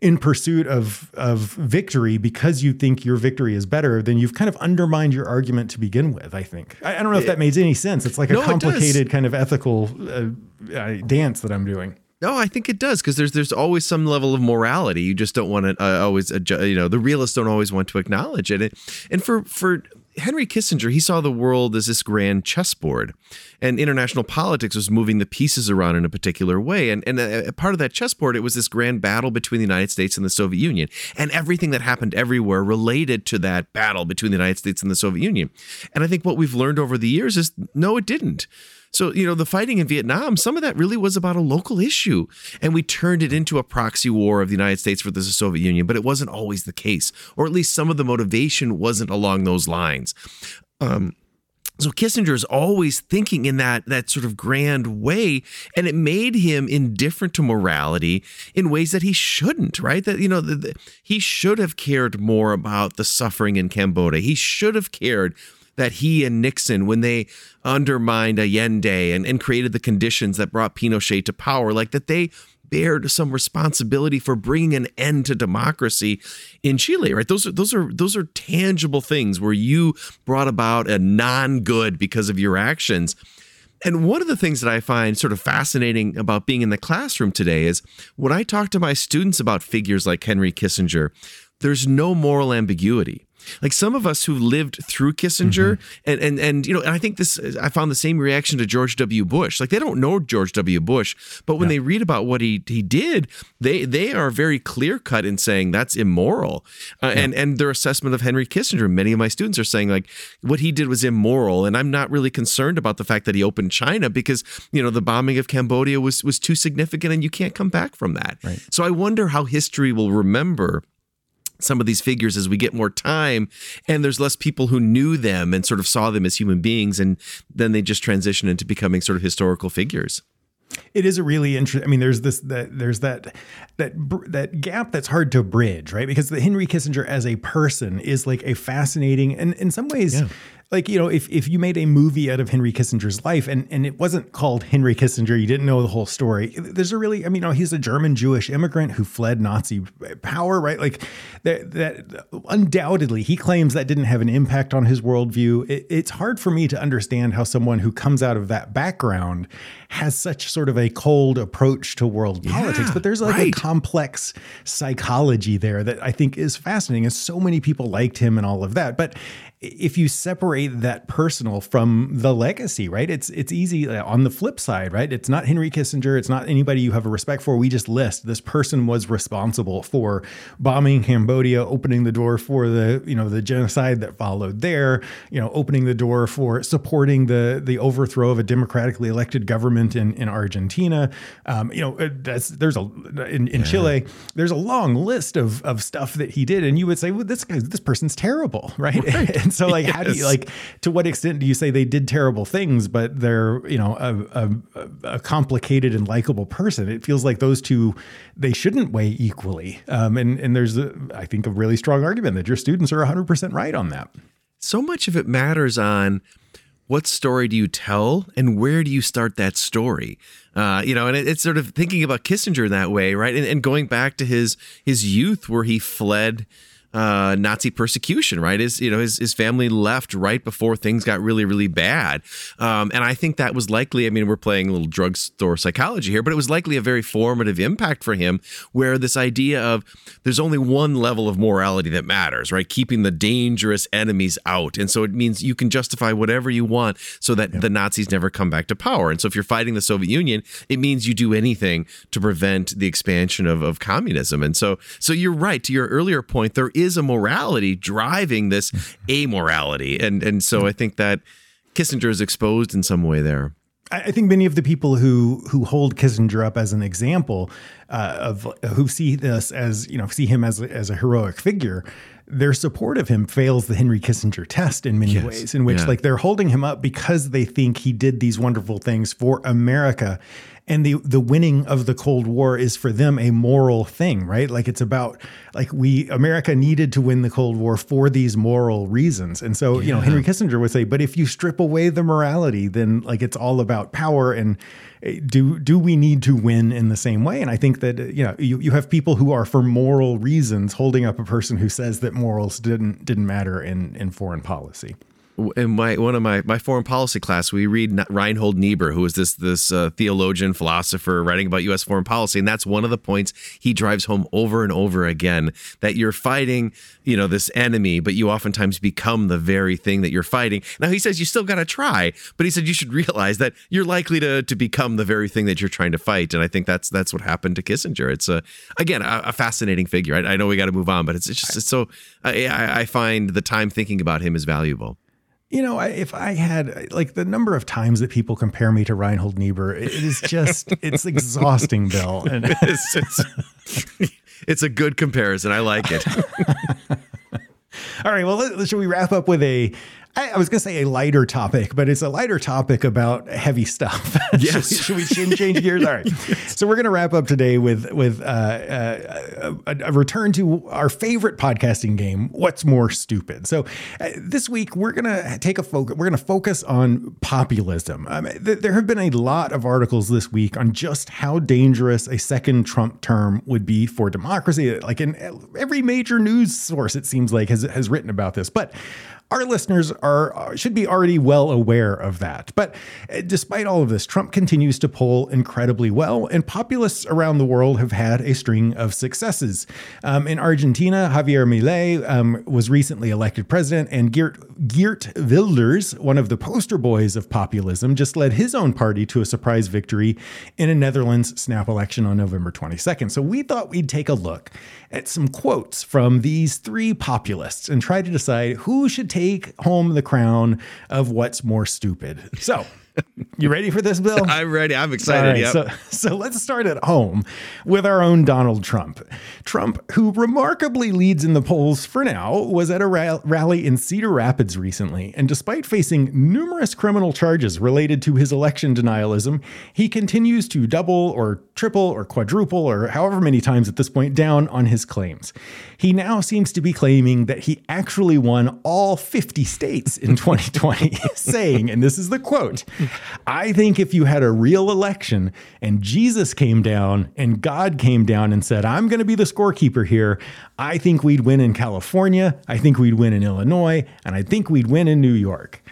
in pursuit of of victory because you think your victory is better, then you've kind of undermined your argument to begin with. I think. I, I don't know if that makes any sense. It's like a complicated kind of ethical uh, uh, dance that I'm doing. No, I think it does because there's there's always some level of morality. You just don't want to uh, always, adjust, you know, the realists don't always want to acknowledge it. And for for Henry Kissinger, he saw the world as this grand chessboard, and international politics was moving the pieces around in a particular way. And, and a, a, part of that chessboard, it was this grand battle between the United States and the Soviet Union, and everything that happened everywhere related to that battle between the United States and the Soviet Union. And I think what we've learned over the years is no, it didn't. So, you know, the fighting in Vietnam, some of that really was about a local issue. And we turned it into a proxy war of the United States versus the Soviet Union, but it wasn't always the case, or at least some of the motivation wasn't along those lines. Um, so Kissinger is always thinking in that that sort of grand way, and it made him indifferent to morality in ways that he shouldn't. Right? That you know, the, the, he should have cared more about the suffering in Cambodia. He should have cared that he and Nixon, when they undermined Allende and, and created the conditions that brought Pinochet to power, like that they bared some responsibility for bringing an end to democracy in Chile, right? Those are those are those are tangible things where you brought about a non-good because of your actions. And one of the things that I find sort of fascinating about being in the classroom today is when I talk to my students about figures like Henry Kissinger, there's no moral ambiguity. Like some of us who lived through Kissinger, mm-hmm. and and and you know, and I think this, I found the same reaction to George W. Bush. Like they don't know George W. Bush, but when yeah. they read about what he he did, they they are very clear cut in saying that's immoral. Uh, yeah. And and their assessment of Henry Kissinger, many of my students are saying like what he did was immoral, and I'm not really concerned about the fact that he opened China because you know the bombing of Cambodia was was too significant, and you can't come back from that. Right. So I wonder how history will remember some of these figures as we get more time and there's less people who knew them and sort of saw them as human beings and then they just transition into becoming sort of historical figures it is a really interesting. I mean, there's this that there's that that that gap that's hard to bridge, right? Because the Henry Kissinger as a person is like a fascinating and in some ways, yeah. Like you know if, if you made a movie out of henry kissinger's life and, and it wasn't called henry kissinger you didn't know the whole story there's a really i mean you know he's a german jewish immigrant who fled nazi power right like that, that undoubtedly he claims that didn't have an impact on his worldview it, it's hard for me to understand how someone who comes out of that background has such sort of a cold approach to world yeah, politics but there's like right. a complex psychology there that i think is fascinating and so many people liked him and all of that but if you separate that personal from the legacy, right? It's it's easy uh, on the flip side, right? It's not Henry Kissinger, it's not anybody you have a respect for. We just list this person was responsible for bombing Cambodia, opening the door for the, you know, the genocide that followed there, you know, opening the door for supporting the the overthrow of a democratically elected government in in Argentina. Um, you know, uh, that's there's a in, in yeah. Chile, there's a long list of of stuff that he did and you would say, "Well, this guy this person's terrible," right? right. And so, like, yes. how do you like? To what extent do you say they did terrible things, but they're you know a, a, a complicated and likable person? It feels like those two they shouldn't weigh equally. Um, and and there's a, I think a really strong argument that your students are 100 percent right on that. So much of it matters on what story do you tell and where do you start that story uh, you know and it, it's sort of thinking about kissinger in that way right and, and, going back to his his youth where he fled uh, Nazi persecution, right? His you know his his family left right before things got really really bad, um, and I think that was likely. I mean, we're playing a little drugstore psychology here, but it was likely a very formative impact for him, where this idea of there's only one level of morality that matters, right? Keeping the dangerous enemies out, and so it means you can justify whatever you want, so that yeah. the Nazis never come back to power. And so if you're fighting the Soviet Union, it means you do anything to prevent the expansion of of communism. And so so you're right to your earlier point. There is a morality driving this amorality. And and so I think that Kissinger is exposed in some way there. I think many of the people who who hold Kissinger up as an example uh, of who see this as you know see him as as a heroic figure, their support of him fails the Henry Kissinger test in many yes. ways, in which yeah. like they're holding him up because they think he did these wonderful things for America, and the the winning of the Cold War is for them a moral thing, right? Like it's about like we America needed to win the Cold War for these moral reasons. And so, yeah. you know, Henry Kissinger would say, but if you strip away the morality, then like it's all about power and eh, do do we need to win in the same way? And I think that you know you, you have people who are for moral reasons holding up a person who says that morals didn't didn't matter in in foreign policy in my one of my my foreign policy class, we read Reinhold Niebuhr, who is this this uh, theologian philosopher writing about U.S. foreign policy, and that's one of the points he drives home over and over again that you're fighting, you know, this enemy, but you oftentimes become the very thing that you're fighting. Now he says you still got to try, but he said you should realize that you're likely to to become the very thing that you're trying to fight, and I think that's that's what happened to Kissinger. It's a again a, a fascinating figure. I, I know we got to move on, but it's, it's just it's so I, I find the time thinking about him is valuable. You know, if I had like the number of times that people compare me to Reinhold Niebuhr, it is just it's exhausting, Bill. And it's, it's, it's a good comparison. I like it. All right. Well, let, should we wrap up with a I, I was going to say a lighter topic, but it's a lighter topic about heavy stuff. Yes. should, we, should, we, change gears? All right. yes. So we're going to wrap up today with with uh, uh, a, a, return to our favorite podcasting game. What's more stupid? So uh, this week we're going to take a focus. We're going to focus on populism. Um, th- there have been a lot of articles this week on just how dangerous a second Trump term would be for democracy. Like in every major news source, it seems like has has written about this, but our listeners are should be already well aware of that. But eh, despite all of this, Trump continues to poll incredibly well, and populists around the world have had a string of successes. Um, in Argentina, Javier Milei um, was recently elected president, and Geert, Geert Wilders, one of the poster boys of populism, just led his own party to a surprise victory in a Netherlands snap election on November 22nd. So we thought we'd take a look at some quotes from these three populists and try to decide who should take home the crown of what's more stupid. So, You ready for this, Bill? I'm ready. I'm excited. Right, so, so let's start at home with our own Donald Trump. Trump, who remarkably leads in the polls for now, was at a rally in Cedar Rapids recently. And despite facing numerous criminal charges related to his election denialism, he continues to double or triple or quadruple or however many times at this point down on his claims. He now seems to be claiming that he actually won all 50 states in 2020, saying, and this is the quote I think if you had a real election and Jesus came down and God came down and said, I'm going to be the scorekeeper here, I think we'd win in California, I think we'd win in Illinois, and I think we'd win in New York.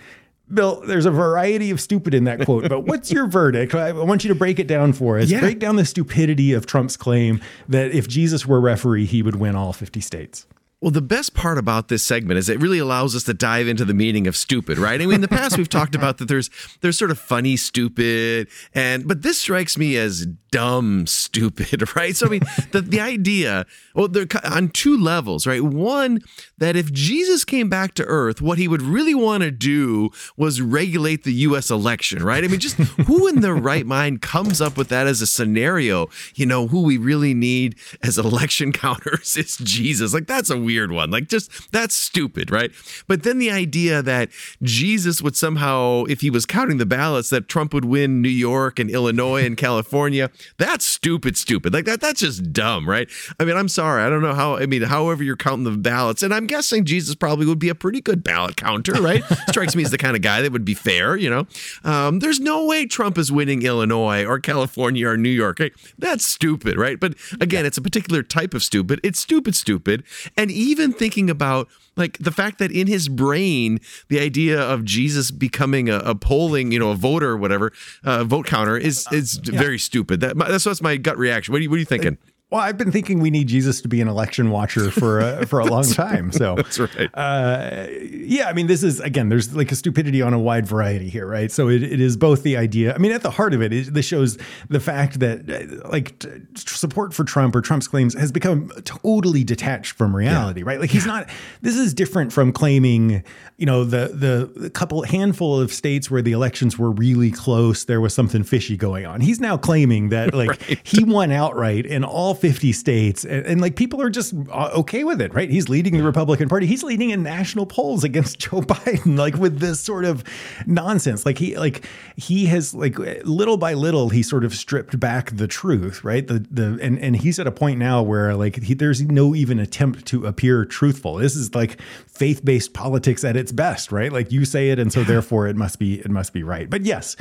Bill, there's a variety of stupid in that quote, but what's your verdict? I want you to break it down for us. Yeah. Break down the stupidity of Trump's claim that if Jesus were referee, he would win all 50 states. Well, the best part about this segment is it really allows us to dive into the meaning of stupid, right? I mean, in the past we've talked about that there's there's sort of funny stupid and but this strikes me as dumb stupid, right? So I mean, the the idea, well, they're on two levels, right? One that if Jesus came back to earth, what he would really want to do was regulate the US election, right? I mean, just who in their right mind comes up with that as a scenario? You know, who we really need as election counters is Jesus. Like that's a weird weird one. Like just that's stupid, right? But then the idea that Jesus would somehow, if he was counting the ballots, that Trump would win New York and Illinois and California, that's stupid, stupid. Like that, that's just dumb, right? I mean, I'm sorry. I don't know how, I mean, however you're counting the ballots, and I'm guessing Jesus probably would be a pretty good ballot counter, right? Strikes me as the kind of guy that would be fair, you know? Um, there's no way Trump is winning Illinois or California or New York. Right? That's stupid, right? But again, it's a particular type of stupid. It's stupid, stupid. And even thinking about like the fact that in his brain the idea of jesus becoming a, a polling you know a voter or whatever uh, vote counter is is yeah. very stupid. That, that's what's my gut reaction. What are you, what are you thinking well, I've been thinking we need Jesus to be an election watcher for a, for a long time. So that's right. Uh, yeah, I mean, this is again, there's like a stupidity on a wide variety here, right? So it, it is both the idea. I mean, at the heart of it, it this shows the fact that uh, like t- support for Trump or Trump's claims has become totally detached from reality, yeah. right? Like he's not. This is different from claiming, you know, the, the the couple handful of states where the elections were really close, there was something fishy going on. He's now claiming that like right. he won outright in all 50 states. And, and, like people are just uh, okay with it, right? He's leading the Republican Party. He's leading in national polls against Joe Biden, like with this sort of nonsense. Like he, like he has, like little by little, he sort of stripped back the truth, right? The, the, and, and he's at a point now where like he, there's no even attempt to appear truthful. This is like faith based politics at its best, right? Like you say it. And so therefore it must be, it must be right. But yes,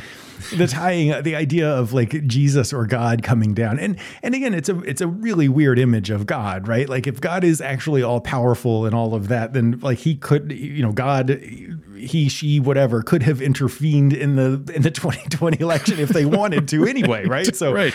the tying, the idea of like Jesus or God coming down. And, and again, it's a, it's a really weird image of God, right? Like if God is actually all powerful and all of that, then like he could, you know, God he, she, whatever could have intervened in the in the 2020 election if they wanted to anyway, right? So right.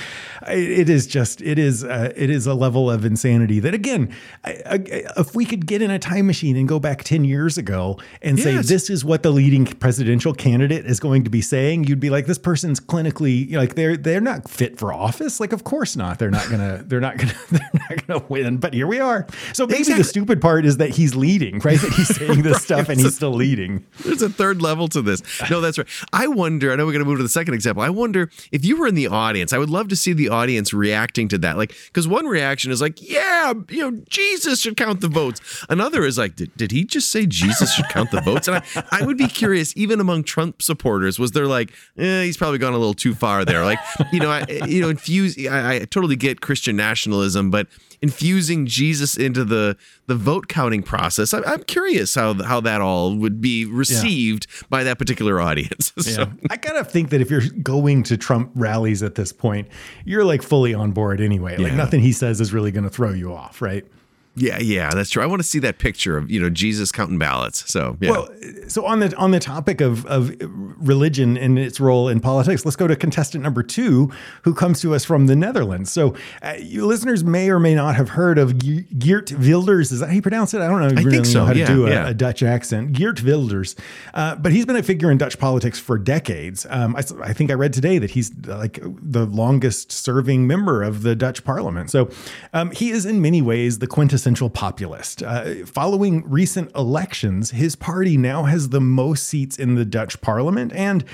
it is just it is uh, it is a level of insanity that again, I, I, if we could get in a time machine and go back 10 years ago and yes. say this is what the leading presidential candidate is going to be saying, you'd be like this person's clinically you know, like they're they're not fit for office. Like of course not. They're not gonna they're not gonna they're not gonna win. But here we are. So maybe exactly. the stupid part is that he's leading, right? That he's saying this right. stuff and he's still leading. There's a third level to this. No, that's right. I wonder, I know we're going to move to the second example. I wonder if you were in the audience, I would love to see the audience reacting to that. Like, because one reaction is like, yeah, you know, Jesus should count the votes. Another is like, did, did he just say Jesus should count the votes? And I, I would be curious, even among Trump supporters, was there like, eh, he's probably gone a little too far there. Like, you know, I, you know, infuse, I, I totally get Christian nationalism, but infusing Jesus into the the vote counting process. I, am curious how how that all would be received yeah. by that particular audience. so. Yeah. I kind of think that if you're going to Trump rallies at this point, you're like fully on board anyway. Like yeah. nothing he says is really going to throw you off, right? Yeah, yeah, that's true. I want to see that picture of you know Jesus counting ballots. So yeah. Well, so on the on the topic of of religion and its role in politics, let's go to contestant number two, who comes to us from the Netherlands. So uh, you listeners may or may not have heard of Geert Wilders. Is that how you pronounce it? I don't know. I really think so. know how yeah, to do a, yeah. a, Dutch accent. Geert Wilders, uh, but he's been a figure in Dutch politics for decades. Um, I, I think I read today that he's like the longest serving member of the Dutch Parliament. So um, he is in many ways the quintessential populist. Uh, following recent elections, his party now has the most seats in the Dutch parliament and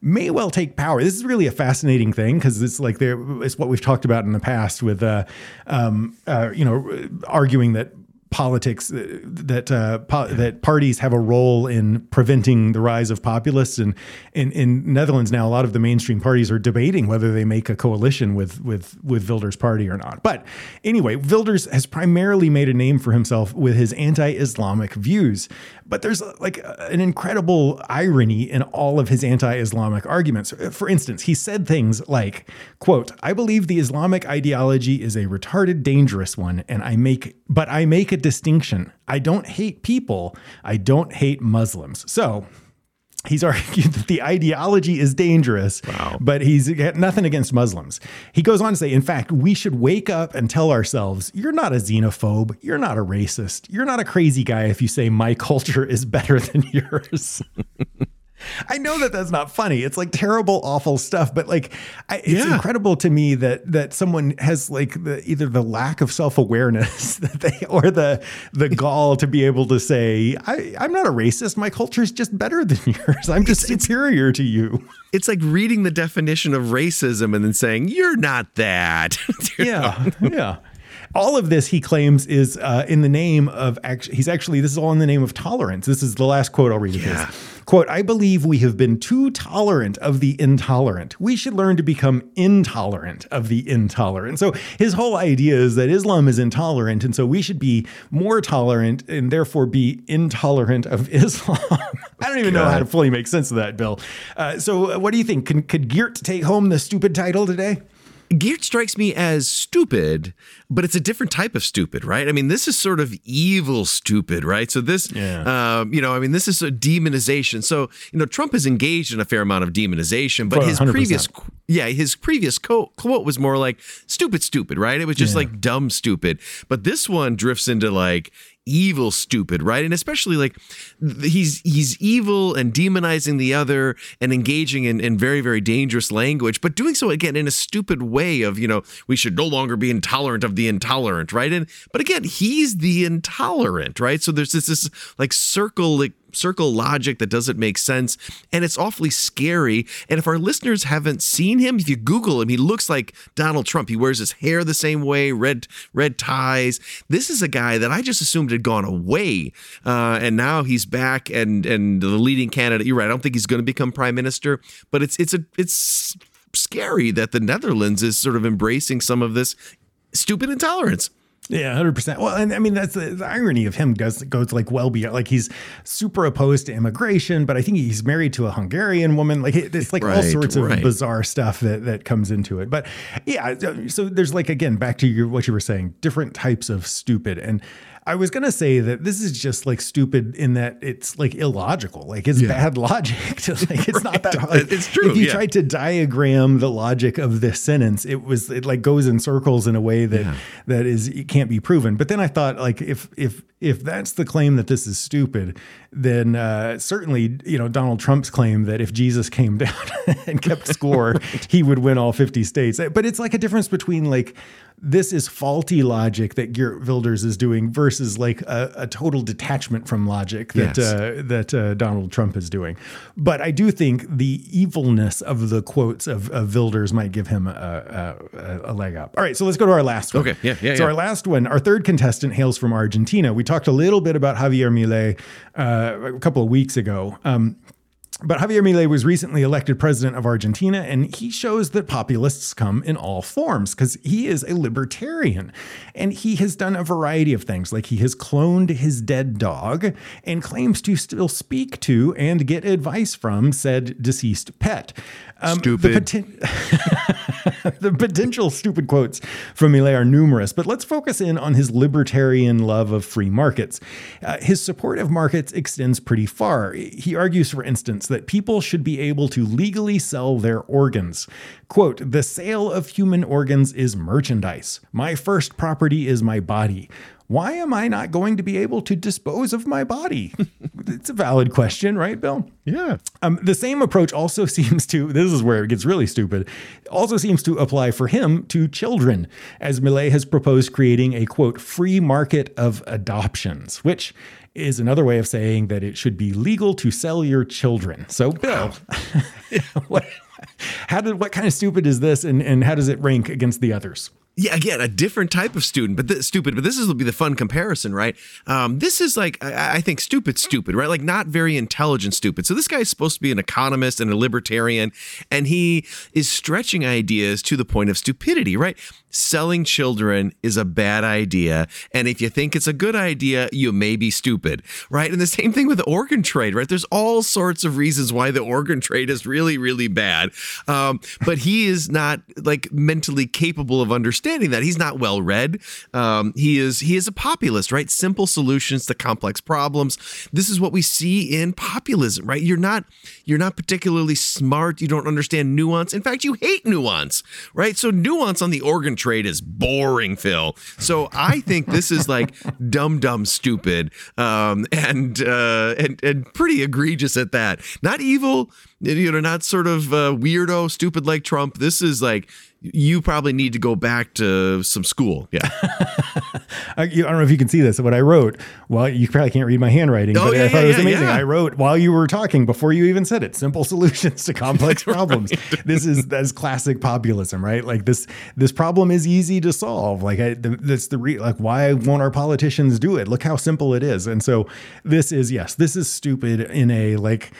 may well take power. This is really a fascinating thing because it's like there, it's what we've talked about in the past with, uh, um, uh, you know, arguing that politics uh, that uh, po- that parties have a role in preventing the rise of populists. And in, in Netherlands now a lot of the mainstream parties are debating whether they make a coalition with with with Wilders party or not. But anyway Wilders has primarily made a name for himself with his anti-Islamic views. But there's uh, like uh, an incredible irony in all of his anti-Islamic arguments. For instance, he said things like, quote, I believe the Islamic ideology is a retarded, dangerous one, and I make but I make a distinction. I don't hate people, I don't hate Muslims. So He's argued that the ideology is dangerous, wow. but he's got nothing against Muslims. He goes on to say, in fact, we should wake up and tell ourselves, you're not a xenophobe, you're not a racist, you're not a crazy guy if you say my culture is better than yours. I know that that's not funny. It's like terrible, awful stuff. But like, I, it's yeah. incredible to me that that someone has like the, either the lack of self awareness that they or the the gall to be able to say, I, I'm not a racist. My culture is just better than yours. I'm just it's, superior it's, to you. It's like reading the definition of racism and then saying you're not that. yeah, yeah all of this he claims is uh, in the name of actually he's actually this is all in the name of tolerance this is the last quote i'll read of yeah. this Quote, I believe we have been too tolerant of the intolerant. We should learn to become intolerant of the intolerant. So his whole idea is that Islam is intolerant, and so we should be more tolerant and therefore be intolerant of Islam. I don't even God. know how to fully make sense of that, Bill. Uh, so, uh, what do you think? Can, could Geert take home the stupid title today? Geert strikes me as stupid, but it's a different type of stupid, right? I mean, this is sort of evil stupid, right? So this, yeah. um, you know, I mean, this is a demonization. So you know, Trump has engaged in a fair amount of demonization, but his 100%. previous, yeah, his previous quote, quote was more like stupid, stupid, right? It was just yeah. like dumb, stupid. But this one drifts into like evil stupid right? And especially like he's he's evil and demonizing the other and engaging in, in very very dangerous language but doing so again in a stupid way of you know we should no longer be intolerant of the intolerant right? And but again he's the intolerant right? So there's this this like circle like circle logic that doesn't make sense and it's awfully scary. And if our listeners haven't seen him if you google him he looks like donald trump. He wears his hair the same way red red ties. This is a guy that i just assumed had gone away uh, and now he's back and and the leading candidate. You're right i don't think he's going to become prime minister but it's it's a it's scary that the netherlands is sort of embracing some of this stupid intolerance yeah, hundred percent. Well, and I mean that's the, the, irony of him goes goes like well beyond like he's super opposed to immigration, but I think he's married to a Hungarian woman. Like it's like right, all sorts of bizarre stuff that that comes into it. But yeah, so there's like again back to your what you were saying, different types of stupid, and I was gonna say that this is just like stupid in that it's like illogical. Like it's yeah. bad logic. To, like it's right. not that. Like, it's true. If you yeah. tried to diagram the logic of this sentence, it was it like goes in circles in a way that yeah. that is it can't be proven. But then I thought like if if if that's the claim that this is stupid, then uh, certainly you know Donald Trump's claim that if Jesus came down and kept score, he would win all fifty states. But it's like a difference between like this is faulty logic that Geert Wilders is doing versus like a, a total detachment from logic that yes. uh, that uh, Donald Trump is doing. But I do think the evilness of the quotes of, of Wilders might give him a, a, a, leg up. All right, so let's go to our last one. Okay, yeah, yeah. So yeah. our last one, our third contestant hails from Argentina. We talked a little bit about Javier Milei uh, a couple of weeks ago. Um, but Javier Milei was recently elected president of Argentina, and he shows that populists come in all forms because he is a libertarian. And he has done a variety of things, like he has cloned his dead dog and claims to still speak to and get advice from said deceased pet. Um, Stupid. The, poten- the, potential stupid quotes from Milei are numerous, but let's focus in on his libertarian love of free markets. Uh, his support of markets extends pretty far. He argues, for instance, that people should be able to legally sell their organs. Quote, the sale of human organs is merchandise. My first property is my body why am I not going to be able to dispose of my body? it's a valid question, right, Bill? Yeah. Um, the same approach also seems to, this is where it gets really stupid, also seems to apply for him to children, as Milei has proposed creating a quote, free market of adoptions, which is another way of saying that it should be legal to sell your children. So, Bill, what, how did what kind of stupid is this, and and how does it rank against the others? Yeah, again, a different type of student, but stupid. But this is will be the fun comparison, right? Um, this is like I, I think stupid, stupid, right? Like not very intelligent, stupid. So this guy is supposed to be an economist and a libertarian, and he is stretching ideas to the point of stupidity, right? Selling children is a bad idea, and if you think it's a good idea, you may be stupid, right? And the same thing with the organ trade, right? There's all sorts of reasons why the organ trade is really, really bad, um, but he is not like mentally capable of understanding that he's not well read. Um, he is he is a populist, right? Simple solutions to complex problems. This is what we see in populism, right? You're not you're not particularly smart. You don't understand nuance. In fact, you hate nuance, right? So nuance on the organ trade is boring, Phil. So I think this is like dumb, dumb, stupid, um, and uh, and and pretty egregious at that. Not evil, you know, not sort of uh, weirdo, stupid like Trump. This is like you probably need to go back to some school. Yeah. I, don't know if you can see this. What I wrote, well, you probably can't read my handwriting, oh, but yeah, I thought yeah, it was amazing. Yeah. I wrote while you were talking before you even said it. Simple solutions to complex problems. right. This is that's classic populism, right? Like this this problem is easy to solve. Like I, that's the re, like why won't our politicians do it? Look how simple it is. And so this is yes, this is stupid in a like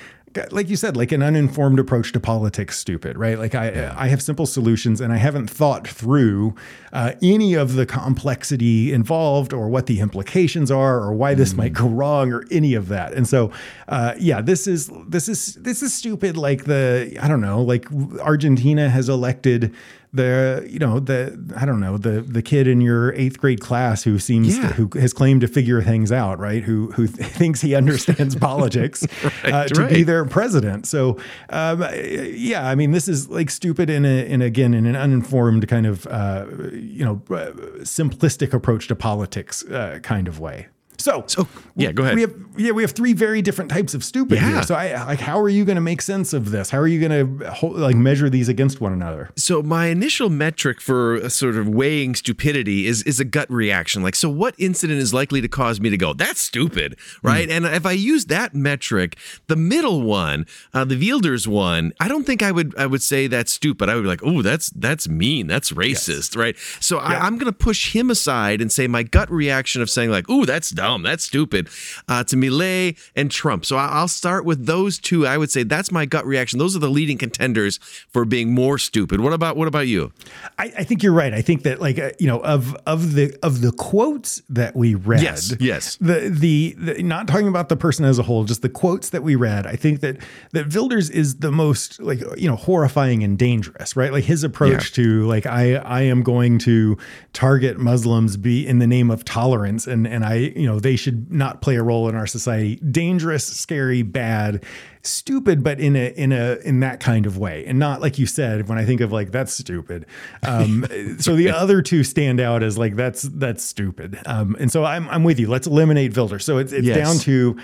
like you said, like an uninformed approach to politics, stupid, right? Like I, yeah. I have simple solutions, and I haven't thought through uh, any of the complexity involved, or what the implications are, or why this mm. might go wrong, or any of that. And so, uh, yeah, this is this is this is stupid. Like the I don't know, like Argentina has elected the you know the I don't know the the kid in your eighth grade class who seems yeah. to, who has claimed to figure things out right who who thinks he understands politics right, uh, to right. be their president so um, yeah I mean this is like stupid in a in again in an uninformed kind of uh, you know uh, simplistic approach to politics uh, kind of way so, so yeah, go ahead. We have yeah, we have three very different types of stupid yeah. here. So, I like, how are you going to make sense of this? How are you going to like measure these against one another? So, my initial metric for sort of weighing stupidity is is a gut reaction. Like, so what incident is likely to cause me to go, "That's stupid," right? Mm. And if I use that metric, the middle one, uh, the Wilders one, I don't think I would I would say that's stupid. I would be like, "Oh, that's that's mean. That's racist," yes. right? So, yeah. I, I'm going to push him aside and say my gut reaction of saying like, "Oh, that's dumb." Dumb. That's stupid. Uh, to Milei and Trump. So I'll start with those two. I would say that's my gut reaction. Those are the leading contenders for being more stupid. What about what about you? I, I think you're right. I think that like uh, you know of of the of the quotes that we read. Yes. Yes. The, the, the not talking about the person as a whole, just the quotes that we read. I think that that Wilders is the most like you know horrifying and dangerous. Right. Like his approach yeah. to like I I am going to target Muslims be in the name of tolerance and and I you know they should not play a role in our society. Dangerous, scary, bad stupid, but in a in a in that kind of way, and not like you said. When I think of like that's stupid, um, so the other two stand out as like that's that's stupid. Um, and so I'm I'm with you. Let's eliminate Vilder. So it's it's yes. down to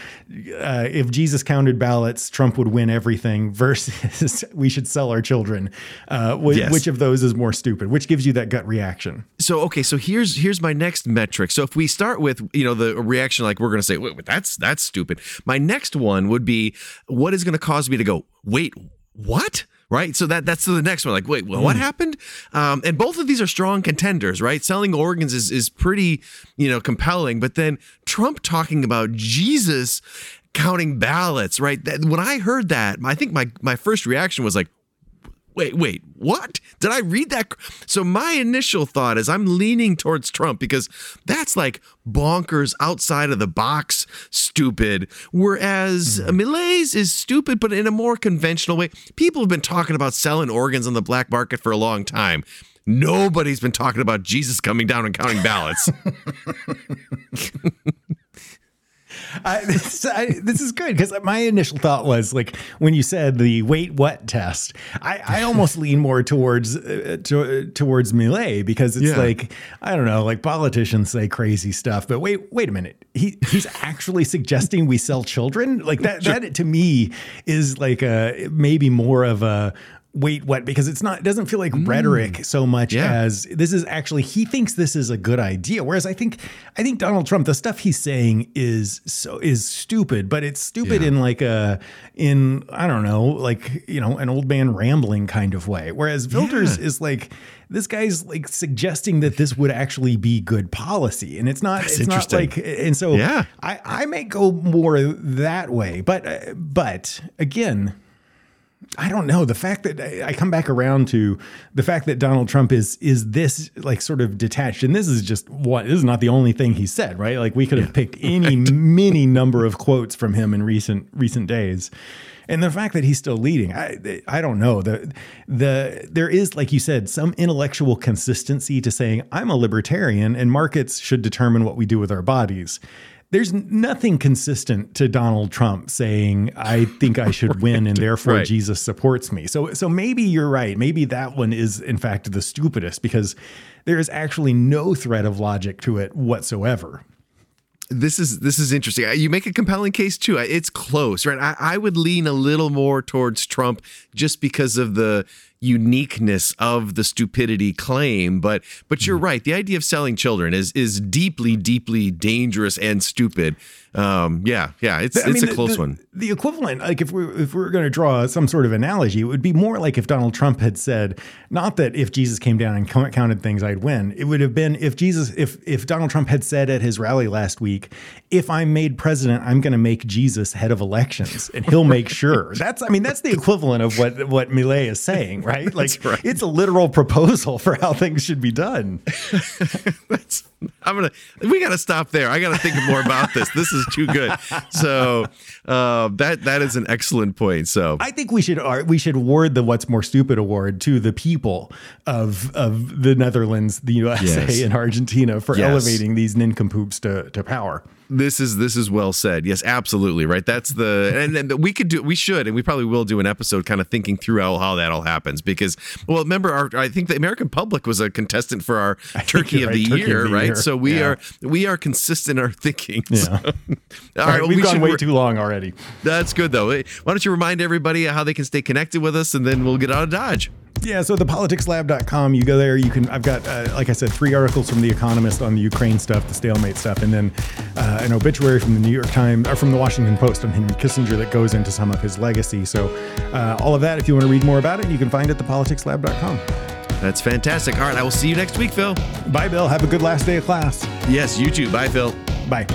uh, if Jesus counted ballots, Trump would win everything. Versus we should sell our children. Uh, wh- yes. Which of those is more stupid? Which gives you that gut reaction? So okay, so here's here's my next metric. So if we start with you know the reaction like we're going to say that's that's stupid. My next one would be what what is going to cause me to go, wait, what? Right. So that that's the next one. Like, wait, well, what mm. happened? Um, and both of these are strong contenders, right? Selling organs is is pretty, you know, compelling. But then Trump talking about Jesus counting ballots, right? That, when I heard that, I think my my first reaction was like, wait, wait, what? Did I read that? So my initial thought is I'm leaning towards Trump because that's like bonkers outside of the box stupid. Whereas. Mm-hmm. Milei's is stupid, but in a more conventional way. People have been talking about selling organs on the black market for a long time. Nobody's been talking about Jesus coming down and counting ballots. I, this, I, this, is good because my initial thought was like when you said the wait what test, I, I almost lean more towards uh, to, towards Milei because it's yeah. like I don't know, like politicians say crazy stuff, but wait wait a minute, he he's actually suggesting we sell children like that. Sure. That to me is like a maybe more of a wait what because it's not it doesn't feel like mm. rhetoric so much Yeah. as this is actually he thinks this is a good idea whereas i think i think donald trump the stuff he's saying is so is stupid but it's stupid Yeah. in like a in i don't know like you know an old man rambling kind of way whereas filters Yeah. is like this guy's like suggesting that this would actually be good policy and it's not That's it's not interesting. like and so Yeah. I, I may go more that way, but but again, I don't know. The fact that I come back around to the fact that Donald Trump is is this like sort of detached, and this is just what this is not the only thing he said, right? Like we could have picked any many number of quotes from him in recent recent days. And the fact that he's still leading, I I don't know. The the there is, like you said, some intellectual consistency to saying I'm a libertarian and markets should determine what we do with our bodies there's nothing consistent to Donald Trump saying I think I should win and therefore right. Jesus supports me. So so maybe you're right. Maybe that one is in fact the stupidest because there is actually no thread of logic to it whatsoever. this is this is interesting. Uh, You make a compelling case too. Uh, It's close, right? I, I would lean a little more towards Trump just because of the uniqueness of the stupidity claim. But but you're mm. right. The idea of selling children is is deeply, deeply dangerous and stupid. Um, yeah, yeah. It's I it's mean, a close the, one. The equivalent, like if we if we are going to draw some sort of analogy, it would be more like if Donald Trump had said, not that if Jesus came down and counted things, I'd win. It would have been if Jesus, if if Donald Trump had said at his rally last week, if I'm made president, I'm going to make Jesus head of elections, and he'll make sure. That's, I mean, that's the equivalent of what what Milei is saying, right? Like right. it's a literal proposal for how things should be done. That's, I'm gonna. We got to stop there. I got to think more about this. This is too good. So uh, that that is an excellent point. So I think we should we should award the What's More Stupid award to the people of of the Netherlands, the USA, Yes. and Argentina for Yes. elevating these nincompoops to, to power. This is this is well said. Yes, absolutely right. That's the and, and we could do we should and we probably will do an episode kind of thinking through how, how that all happens because well remember our I think the American public was a contestant for our Turkey of the Turkey year of the right Year. so we Yeah. are we are consistent in our thinking. Yeah. So- all right, right, well, we've we gone way work- too long already. That's good though. Why don't you remind everybody how they can stay connected with us and then we'll get out of Dodge. Yeah, so thepoliticslab.com, you go there, you can, I've got, uh, like I said, three articles from The Economist on the Ukraine stuff, the stalemate stuff, and then uh, an obituary from the New York Times, or from the Washington Post on Henry Kissinger that goes into some of his legacy. So uh, all of that, if you want to read more about it, you can find it at thepoliticslab.com. That's fantastic. All right, I will see you next week, Phil. Bye, Bill. Have a good last day of class. Yes, you too. Bye, Phil. Bye.